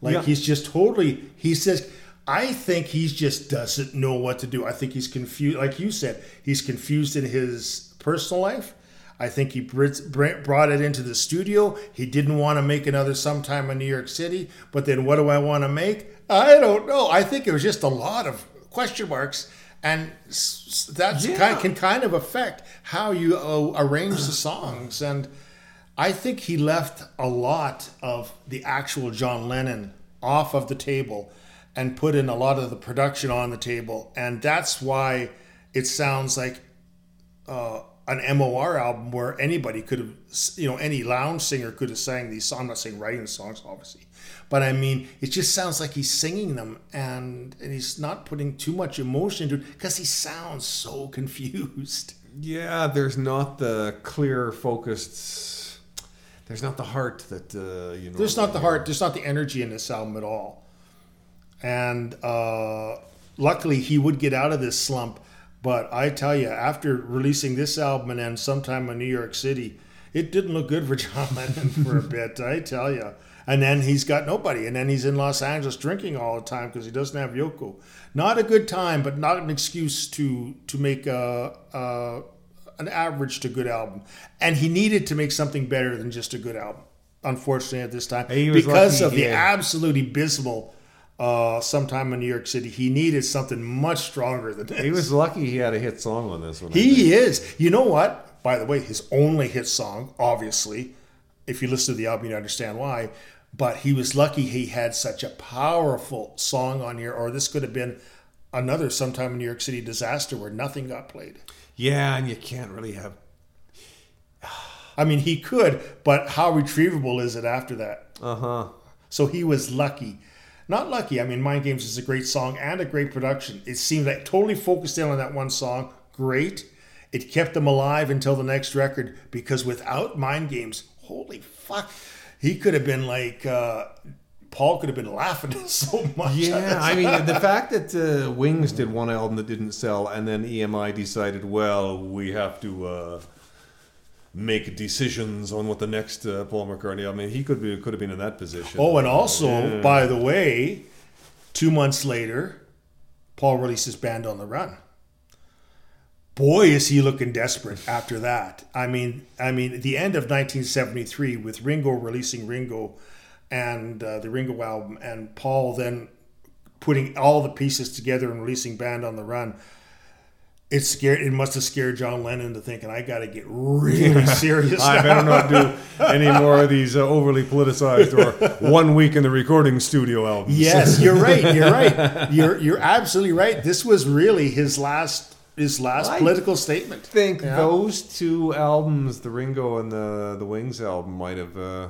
Speaker 1: Like yeah. he's just totally. He says, "I think he just doesn't know what to do. I think he's confused." Like you said, he's confused in his personal life. I think he brought it into the studio. He didn't want to make another sometime in New York City, but then what do I want to make? I don't know. I think it was just a lot of question marks. and that
Speaker 2: Yeah.
Speaker 1: kind, can kind of affect how you uh, arrange the songs. And I think he left a lot of the actual John Lennon off of the table and put in a lot of the production on the table, and that's why it sounds like uh, an MOR album where anybody could have, you know, any lounge singer could have sang these songs. I'm not saying writing the songs, obviously, but I mean, it just sounds like he's singing them and, and he's not putting too much emotion into it because he sounds so [LAUGHS] confused.
Speaker 2: Yeah, there's not the clear, focused. There's not the heart that uh, you know.
Speaker 1: There's not the heart, there's not the energy in this album at all. And uh, luckily, he would get out of this slump. But I tell you, after releasing this album and then sometime in New York City, it didn't look good for [LAUGHS] John Lennon for a bit. I tell you. And then he's got nobody. And then he's in Los Angeles drinking all the time because he doesn't have Yoko. Not a good time, but not an excuse to to make a, a an average to good album. And he needed to make something better than just a good album. Unfortunately, at this time, because
Speaker 2: lucky,
Speaker 1: of the
Speaker 2: yeah.
Speaker 1: absolute abysmal. Uh, sometime in New York City, he needed something much stronger than this.
Speaker 2: He was lucky he had a hit song on this one.
Speaker 1: He is. You know what? By the way, his only hit song, obviously, if you listen to the album, you understand why. But he was lucky he had such a powerful song on here, or this could have been another sometime in New York City disaster where nothing got played.
Speaker 2: Yeah, and you can't really have.
Speaker 1: I mean, he could, but how retrievable is it after that?
Speaker 2: Uh huh.
Speaker 1: So he was lucky. Not lucky. I mean, Mind Games is a great song and a great production. It seemed like totally focused in on that one song. Great. It kept them alive until the next record because without Mind Games, holy fuck, he could have been like uh, Paul could have been laughing [LAUGHS] so much.
Speaker 2: Yeah, I mean the fact that uh, Wings did one album that didn't sell, and then EMI decided, well, we have to uh, make decisions on what the next uh, Paul McCartney. I mean, he could be could have been in that position.
Speaker 1: Oh, and also,
Speaker 2: Yeah.
Speaker 1: by the way, two months later, Paul released his band on the run. Boy, is he looking desperate after that. I mean, I mean, the end of 1973 with Ringo releasing Ringo and uh, the Ringo album, and Paul then putting all the pieces together and releasing Band on the Run. It scared. It must have scared John Lennon to thinking, "I got to get really [LAUGHS] serious."
Speaker 2: I
Speaker 1: now."
Speaker 2: better not do any more of these uh, overly politicized or one week in the recording studio albums.
Speaker 1: Yes, you're right. You're right. [LAUGHS] You're you're absolutely right. This was really his last his last
Speaker 2: I
Speaker 1: political statement.
Speaker 2: I think
Speaker 1: Yeah.
Speaker 2: those two albums, the Ringo and the the Wings album, might have. Uh,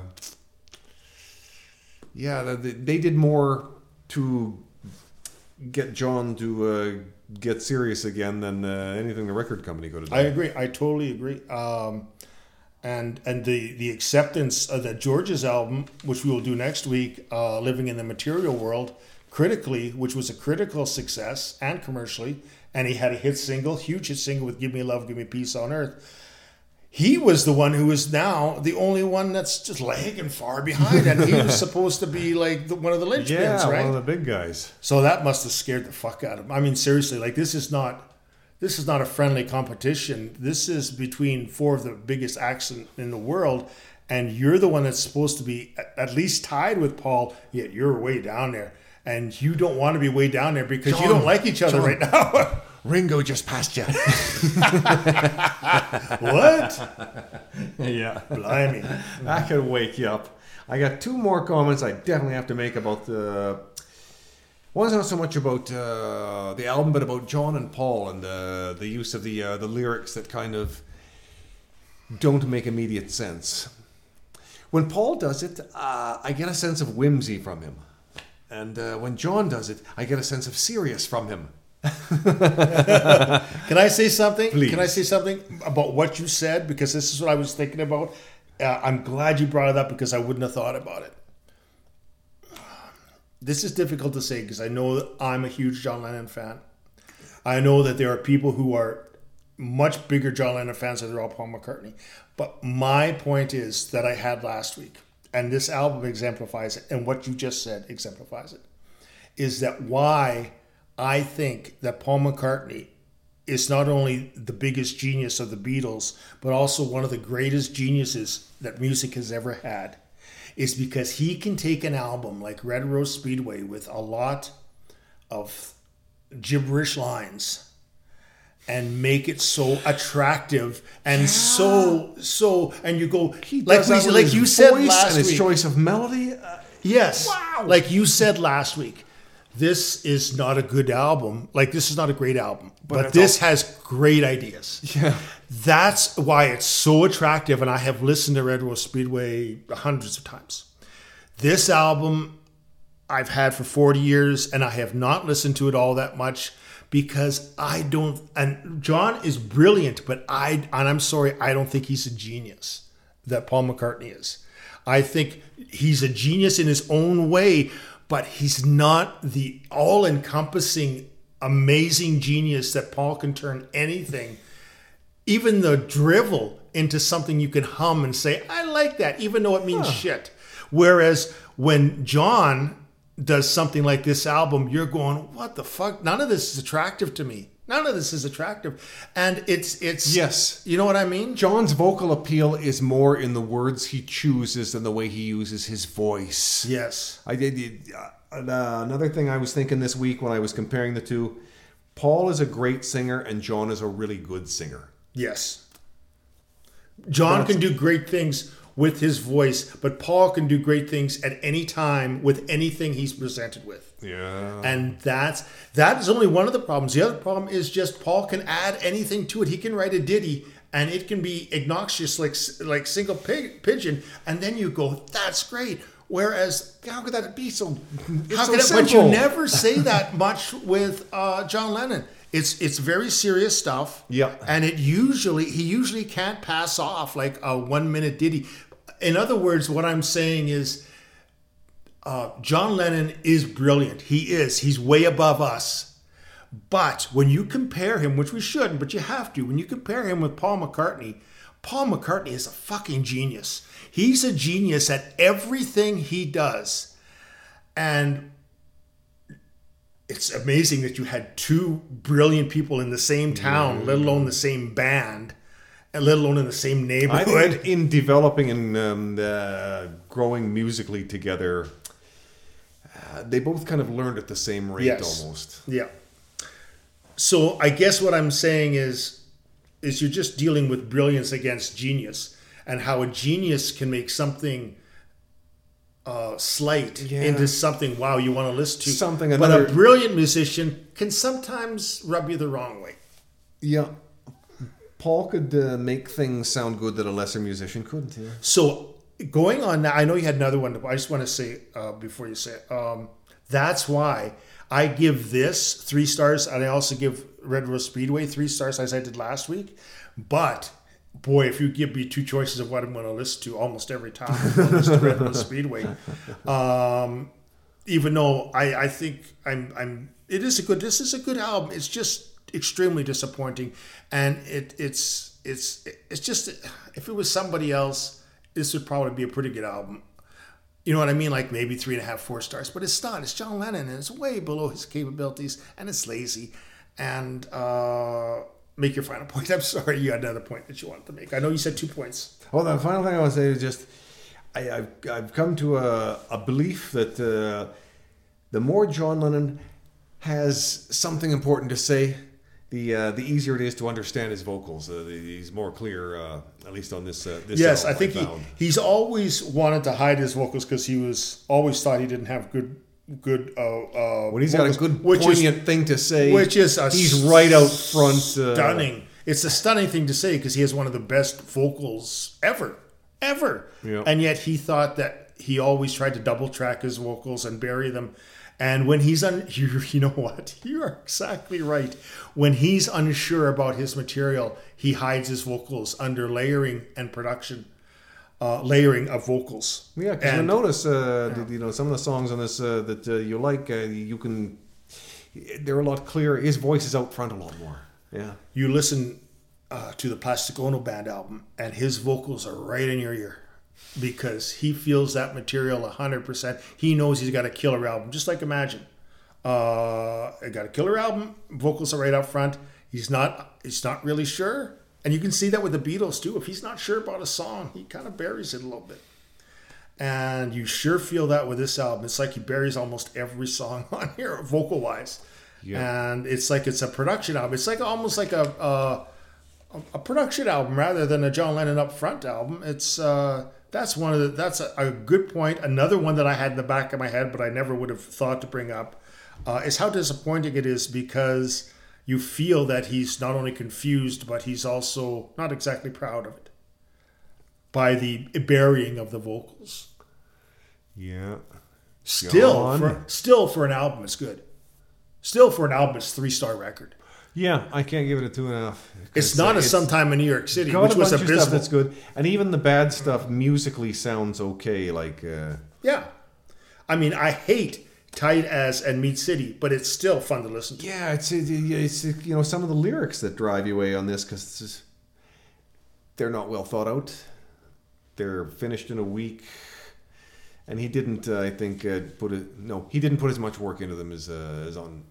Speaker 2: yeah, they, they did more to get John to uh, get serious again than uh, anything the record company could have done.
Speaker 1: I agree. I totally agree. Um, and and the the acceptance of that George's album, which we will do next week, uh, "Living in the Material World," critically, which was a critical success and commercially, and he had a hit single, huge hit single with "Give Me Love, Give Me Peace on Earth." He was the one who is now the only one that's just lagging far behind, and he was [LAUGHS] supposed to be like the, one of the linchpins,
Speaker 2: yeah,
Speaker 1: right?
Speaker 2: one of the big guys.
Speaker 1: So that must have scared the fuck out of him. I mean, seriously, like this is not this is not a friendly competition. This is between four of the biggest acts in, in the world, and you're the one that's supposed to be at, at least tied with Paul. Yet you're way down there, and you don't want to be way down there because you don't like each other
Speaker 2: John.
Speaker 1: right now. [LAUGHS]
Speaker 2: Ringo just passed you. [LAUGHS]
Speaker 1: what?
Speaker 2: yeah.
Speaker 1: Blimey.
Speaker 2: That could wake you up. I got two more comments I definitely have to make about the. One's not so much about uh, the album, but about John and Paul and the the use of the uh, the lyrics that kind of don't make immediate sense. When Paul does it, uh, I get a sense of whimsy from him, and uh, when John does it, I get a sense of serious from him. [LAUGHS]
Speaker 1: Can I say something?
Speaker 2: Please.
Speaker 1: Can I say something about what you said? Because this is what I was thinking about. Uh, I'm glad you brought it up because I wouldn't have thought about it. This is difficult to say because I know that I'm a huge John Lennon fan. I know that there are people who are much bigger John Lennon fans than they're all Paul McCartney. But my point is that I had last week, and this album exemplifies it, and what you just said exemplifies it, is that why I think that Paul McCartney is not only the biggest genius of the Beatles, but also one of the greatest geniuses that music has ever had, is because he can take an album like Red Rose Speedway with a lot of gibberish lines and make it so attractive and so so and you go
Speaker 2: He
Speaker 1: like we, like you said last
Speaker 2: and his
Speaker 1: week.
Speaker 2: choice of melody. Uh,
Speaker 1: Yes.
Speaker 2: Wow.
Speaker 1: Like you said last week, this is not a good album. Like this is not a great album, but,
Speaker 2: it's
Speaker 1: this has great ideas.
Speaker 2: yeah.
Speaker 1: That's why it's so attractive. And I have listened to Red Rose Speedway hundreds of times. This album I've had for 40 years and I have not listened to it all that much because I don't and John is brilliant, but I and I'm sorry, I don't think he's a genius that Paul McCartney is. I think he's a genius in his own way, but he's not the all-encompassing amazing genius that Paul can turn anything even the drivel into something you can hum and say, I like that, even though it means shit. Whereas when John does something like this album, you're going, what the fuck? None of this is attractive to me. None of this is attractive. And it's, it's,
Speaker 2: Yes.
Speaker 1: you know what I mean?
Speaker 2: John's vocal appeal is more in the words he chooses than the way he uses his voice.
Speaker 1: Yes.
Speaker 2: I did. Uh, uh, another thing I was thinking this week when I was comparing the two, Paul is a great singer and John is a really good singer.
Speaker 1: Yes. John can do great things with his voice, but Paul can do great things at any time with anything he's presented with.
Speaker 2: Yeah.
Speaker 1: And that's that is only one of the problems. The other problem is just Paul can add anything to it. He can write a ditty and it can be obnoxious like like single pig, pigeon, and then you go, "That's great." Whereas,
Speaker 2: How could that be so?
Speaker 1: How
Speaker 2: so
Speaker 1: can it, but you never say that much with uh, John Lennon. It's it's very serious stuff.
Speaker 2: Yeah.
Speaker 1: and it usually he usually can't pass off like a one minute ditty. In other words, what I'm saying is, uh, John Lennon is brilliant. He is. He's way above us. But when you compare him, which we shouldn't, but you have to, when you compare him with Paul McCartney, Paul McCartney is a fucking genius. He's a genius at everything he does. And it's amazing that you had two brilliant people in the same town, let alone the same band, and let alone in the same neighborhood.
Speaker 2: think in developing and um, uh, growing musically together, uh, they both kind of learned at the same rate
Speaker 1: Yes.
Speaker 2: almost.
Speaker 1: Yeah. So I guess what I'm saying is, is you're just dealing with brilliance against genius, and how a genius can make something uh, slight
Speaker 2: Yeah.
Speaker 1: into something wow you want to listen to.
Speaker 2: Something
Speaker 1: but a brilliant musician can sometimes rub you the wrong way.
Speaker 2: Yeah. Paul could uh, make things sound good that a lesser musician couldn't. Yeah.
Speaker 1: So going on now, I know you had another one. I just want to say uh, before you say it, um, that's why I give this three stars, and I also give Red Rose Speedway three stars, as I did last week. But boy, if you give me two choices of what I'm going to listen to almost every time, I'm going to listen to Red Rose Speedway. [LAUGHS] Um, even though I, I think I'm, I'm, it is a good. This is a good album. It's just extremely disappointing, and it, it's, it's, it's just if it was somebody else, this would probably be a pretty good album. You know what I mean? Like maybe three and a half, four stars. But it's not. It's John Lennon, and it's way below his capabilities, and it's lazy. And uh, make your final point. [LAUGHS] I'm sorry, you had another point that you wanted to make. I know you said two points.
Speaker 2: Well, the final thing I want to say is just I, I've, I've come to a, a belief that uh, the more John Lennon has something important to say, the uh, the easier it is to understand his vocals. Uh, the, he's more clear, uh, at least on this. Uh, this
Speaker 1: Yes, I think he, he's always wanted to hide his vocals because he was always thought he didn't have good good. Uh, uh,
Speaker 2: when he's got a good
Speaker 1: which
Speaker 2: poignant
Speaker 1: is
Speaker 2: thing to say,
Speaker 1: which is
Speaker 2: he's right out front. Uh,
Speaker 1: stunning. It's a stunning thing to say because he has one of the best vocals ever, ever. And yet he thought that he always tried to double track his vocals and bury them. And when he's un, [LAUGHS] you, you know what? [LAUGHS] You are exactly right. When he's unsure about his material, he hides his vocals under layering and production, uh, layering of vocals.
Speaker 2: Yeah, because you notice, uh, that, you know, some of the songs on this uh, that uh, you like, uh, you can. They're a lot clearer. His voice is out front a lot more. Yeah.
Speaker 1: you listen uh, to the Plastic Ono Band album, and his vocals are right in your ear because he feels that material 100%. He knows he's got a killer album, just like Imagine. Uh, I got a killer album, vocals are right up front. He's not he's not really sure. And you can see that with the Beatles too. If he's not sure about a song, he kind of buries it a little bit. And you sure feel that with this album. It's like he buries almost every song [LAUGHS] on here, vocal wise.
Speaker 2: Yeah.
Speaker 1: and it's like it's a production album. It's like almost like a a, a production album rather than a John Lennon up front album. It's uh, that's one of the that's a, a good point. Another one that I had in the back of my head, but I never would have thought to bring up, uh, is how disappointing it is because you feel that he's not only confused, but he's also not exactly proud of it by the burying of the vocals.
Speaker 2: Yeah.
Speaker 1: Still, for, still for an album, it's good. Still for an album, it's three star record.
Speaker 2: Yeah, I can't give it a two and a half.
Speaker 1: It's not a sometime in New York City,
Speaker 2: got
Speaker 1: which
Speaker 2: a
Speaker 1: was
Speaker 2: bunch of stuff that's good, and even the bad stuff musically sounds okay. Like, uh,
Speaker 1: Yeah, I mean, I hate Tight As and Meat City, but it's still fun to listen to.
Speaker 2: yeah, it's it's you know some of the lyrics that drive you away on this because they're not well thought out. They're finished in a week, and he didn't. Uh, I think uh, put it. No, he didn't put as much work into them as uh, as on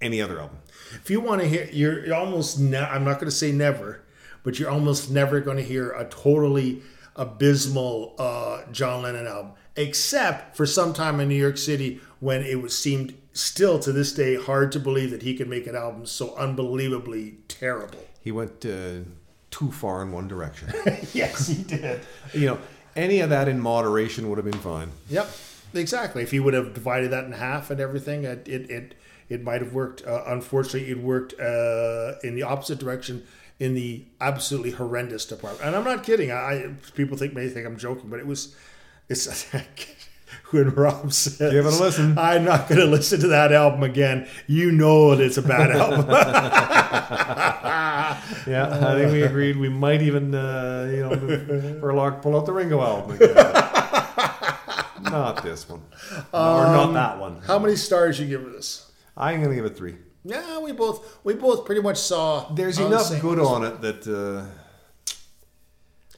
Speaker 2: any other album.
Speaker 1: If you want to hear, you're almost. Ne- I'm not going to say never, but you're almost never going to hear a totally abysmal uh, John Lennon album, except for some time in New York City when it was seemed still to this day hard to believe that he could make an album so unbelievably terrible.
Speaker 2: He went uh, too far in one direction. [LAUGHS]
Speaker 1: yes, he did.
Speaker 2: you know, any of that in moderation would have been fine.
Speaker 1: Yep, exactly. If he would have divided that in half and everything, it it it, it might have worked. Uh, unfortunately, it worked uh, in the opposite direction in the absolutely horrendous department. And I'm not kidding. I, I people think may think I'm joking, but it was. It's [LAUGHS] when Rob says,
Speaker 2: Give it a listen.
Speaker 1: I'm not going to listen to that album again. You know that it's a bad [LAUGHS] album.
Speaker 2: Yeah, I think we [LAUGHS] agreed. We might even, uh, you know, for luck, pull out the Ringo album. Again. not this one, or not that one.
Speaker 1: How many stars you give this?
Speaker 2: I'm gonna give it three.
Speaker 1: Yeah, we both we both pretty much saw.
Speaker 2: There's
Speaker 1: the
Speaker 2: enough
Speaker 1: same-
Speaker 2: good on it that uh,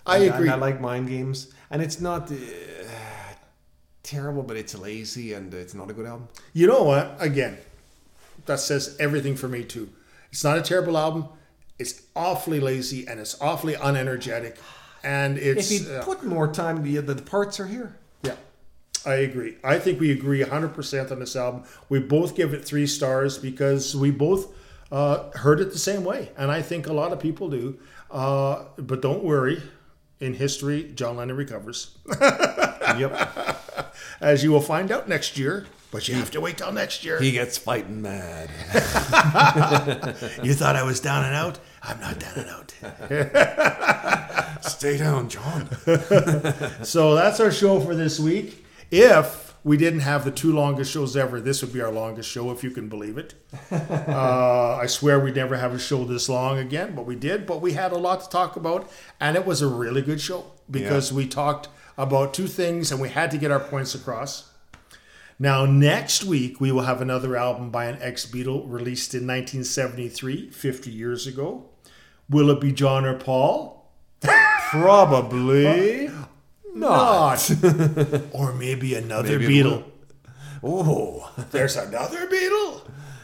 Speaker 1: I agree.
Speaker 2: I, like mind games, and it's not uh, terrible, but it's lazy and it's not a good album.
Speaker 1: You know what? Again, that says everything for me too. It's not a terrible album. It's awfully lazy and it's awfully unenergetic, and it's
Speaker 2: If he
Speaker 1: uh,
Speaker 2: put more time, the the parts are here.
Speaker 1: I agree. I think we agree 100% on this album. We both give it three stars because we both uh, heard it the same way, and I think a lot of people do. Uh, but don't worry, in history, John Lennon recovers, [LAUGHS]
Speaker 2: Yep, [LAUGHS]
Speaker 1: as you will find out next year. But you have to wait till next year.
Speaker 2: he gets fighting mad. [LAUGHS]
Speaker 1: You thought I was down and out? I'm not down and out.
Speaker 2: Stay down, John.
Speaker 1: so that's our show for this week. If we didn't have the two longest shows ever, this would be our longest show, if you can believe it. [LAUGHS] uh, I swear we'd never have a show this long again, but we did. But we had a lot to talk about, and it was a really good show because
Speaker 2: Yeah.
Speaker 1: we talked about two things and we had to get our points across. Now, next week, we will have another album by an ex Beatle released in 1973, 50 years ago. Will it be John or Paul?
Speaker 2: Probably [LAUGHS]
Speaker 1: Not. [LAUGHS] or maybe another
Speaker 2: Maybe it
Speaker 1: Beatle.
Speaker 2: Oh,
Speaker 1: There's another beetle?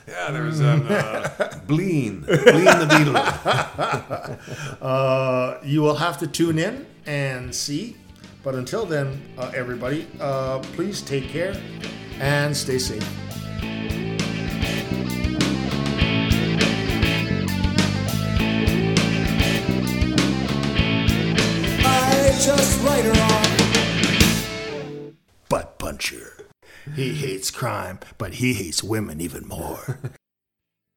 Speaker 2: yeah. There's um, uh, [LAUGHS] Bleen, Bleen the Beetle. [LAUGHS]
Speaker 1: Uh, you will have to tune in and see. But until then, uh, everybody, uh, please take care and stay safe.
Speaker 3: I just write her off.
Speaker 1: Butt puncher. He hates crime, but he hates women even more. [LAUGHS]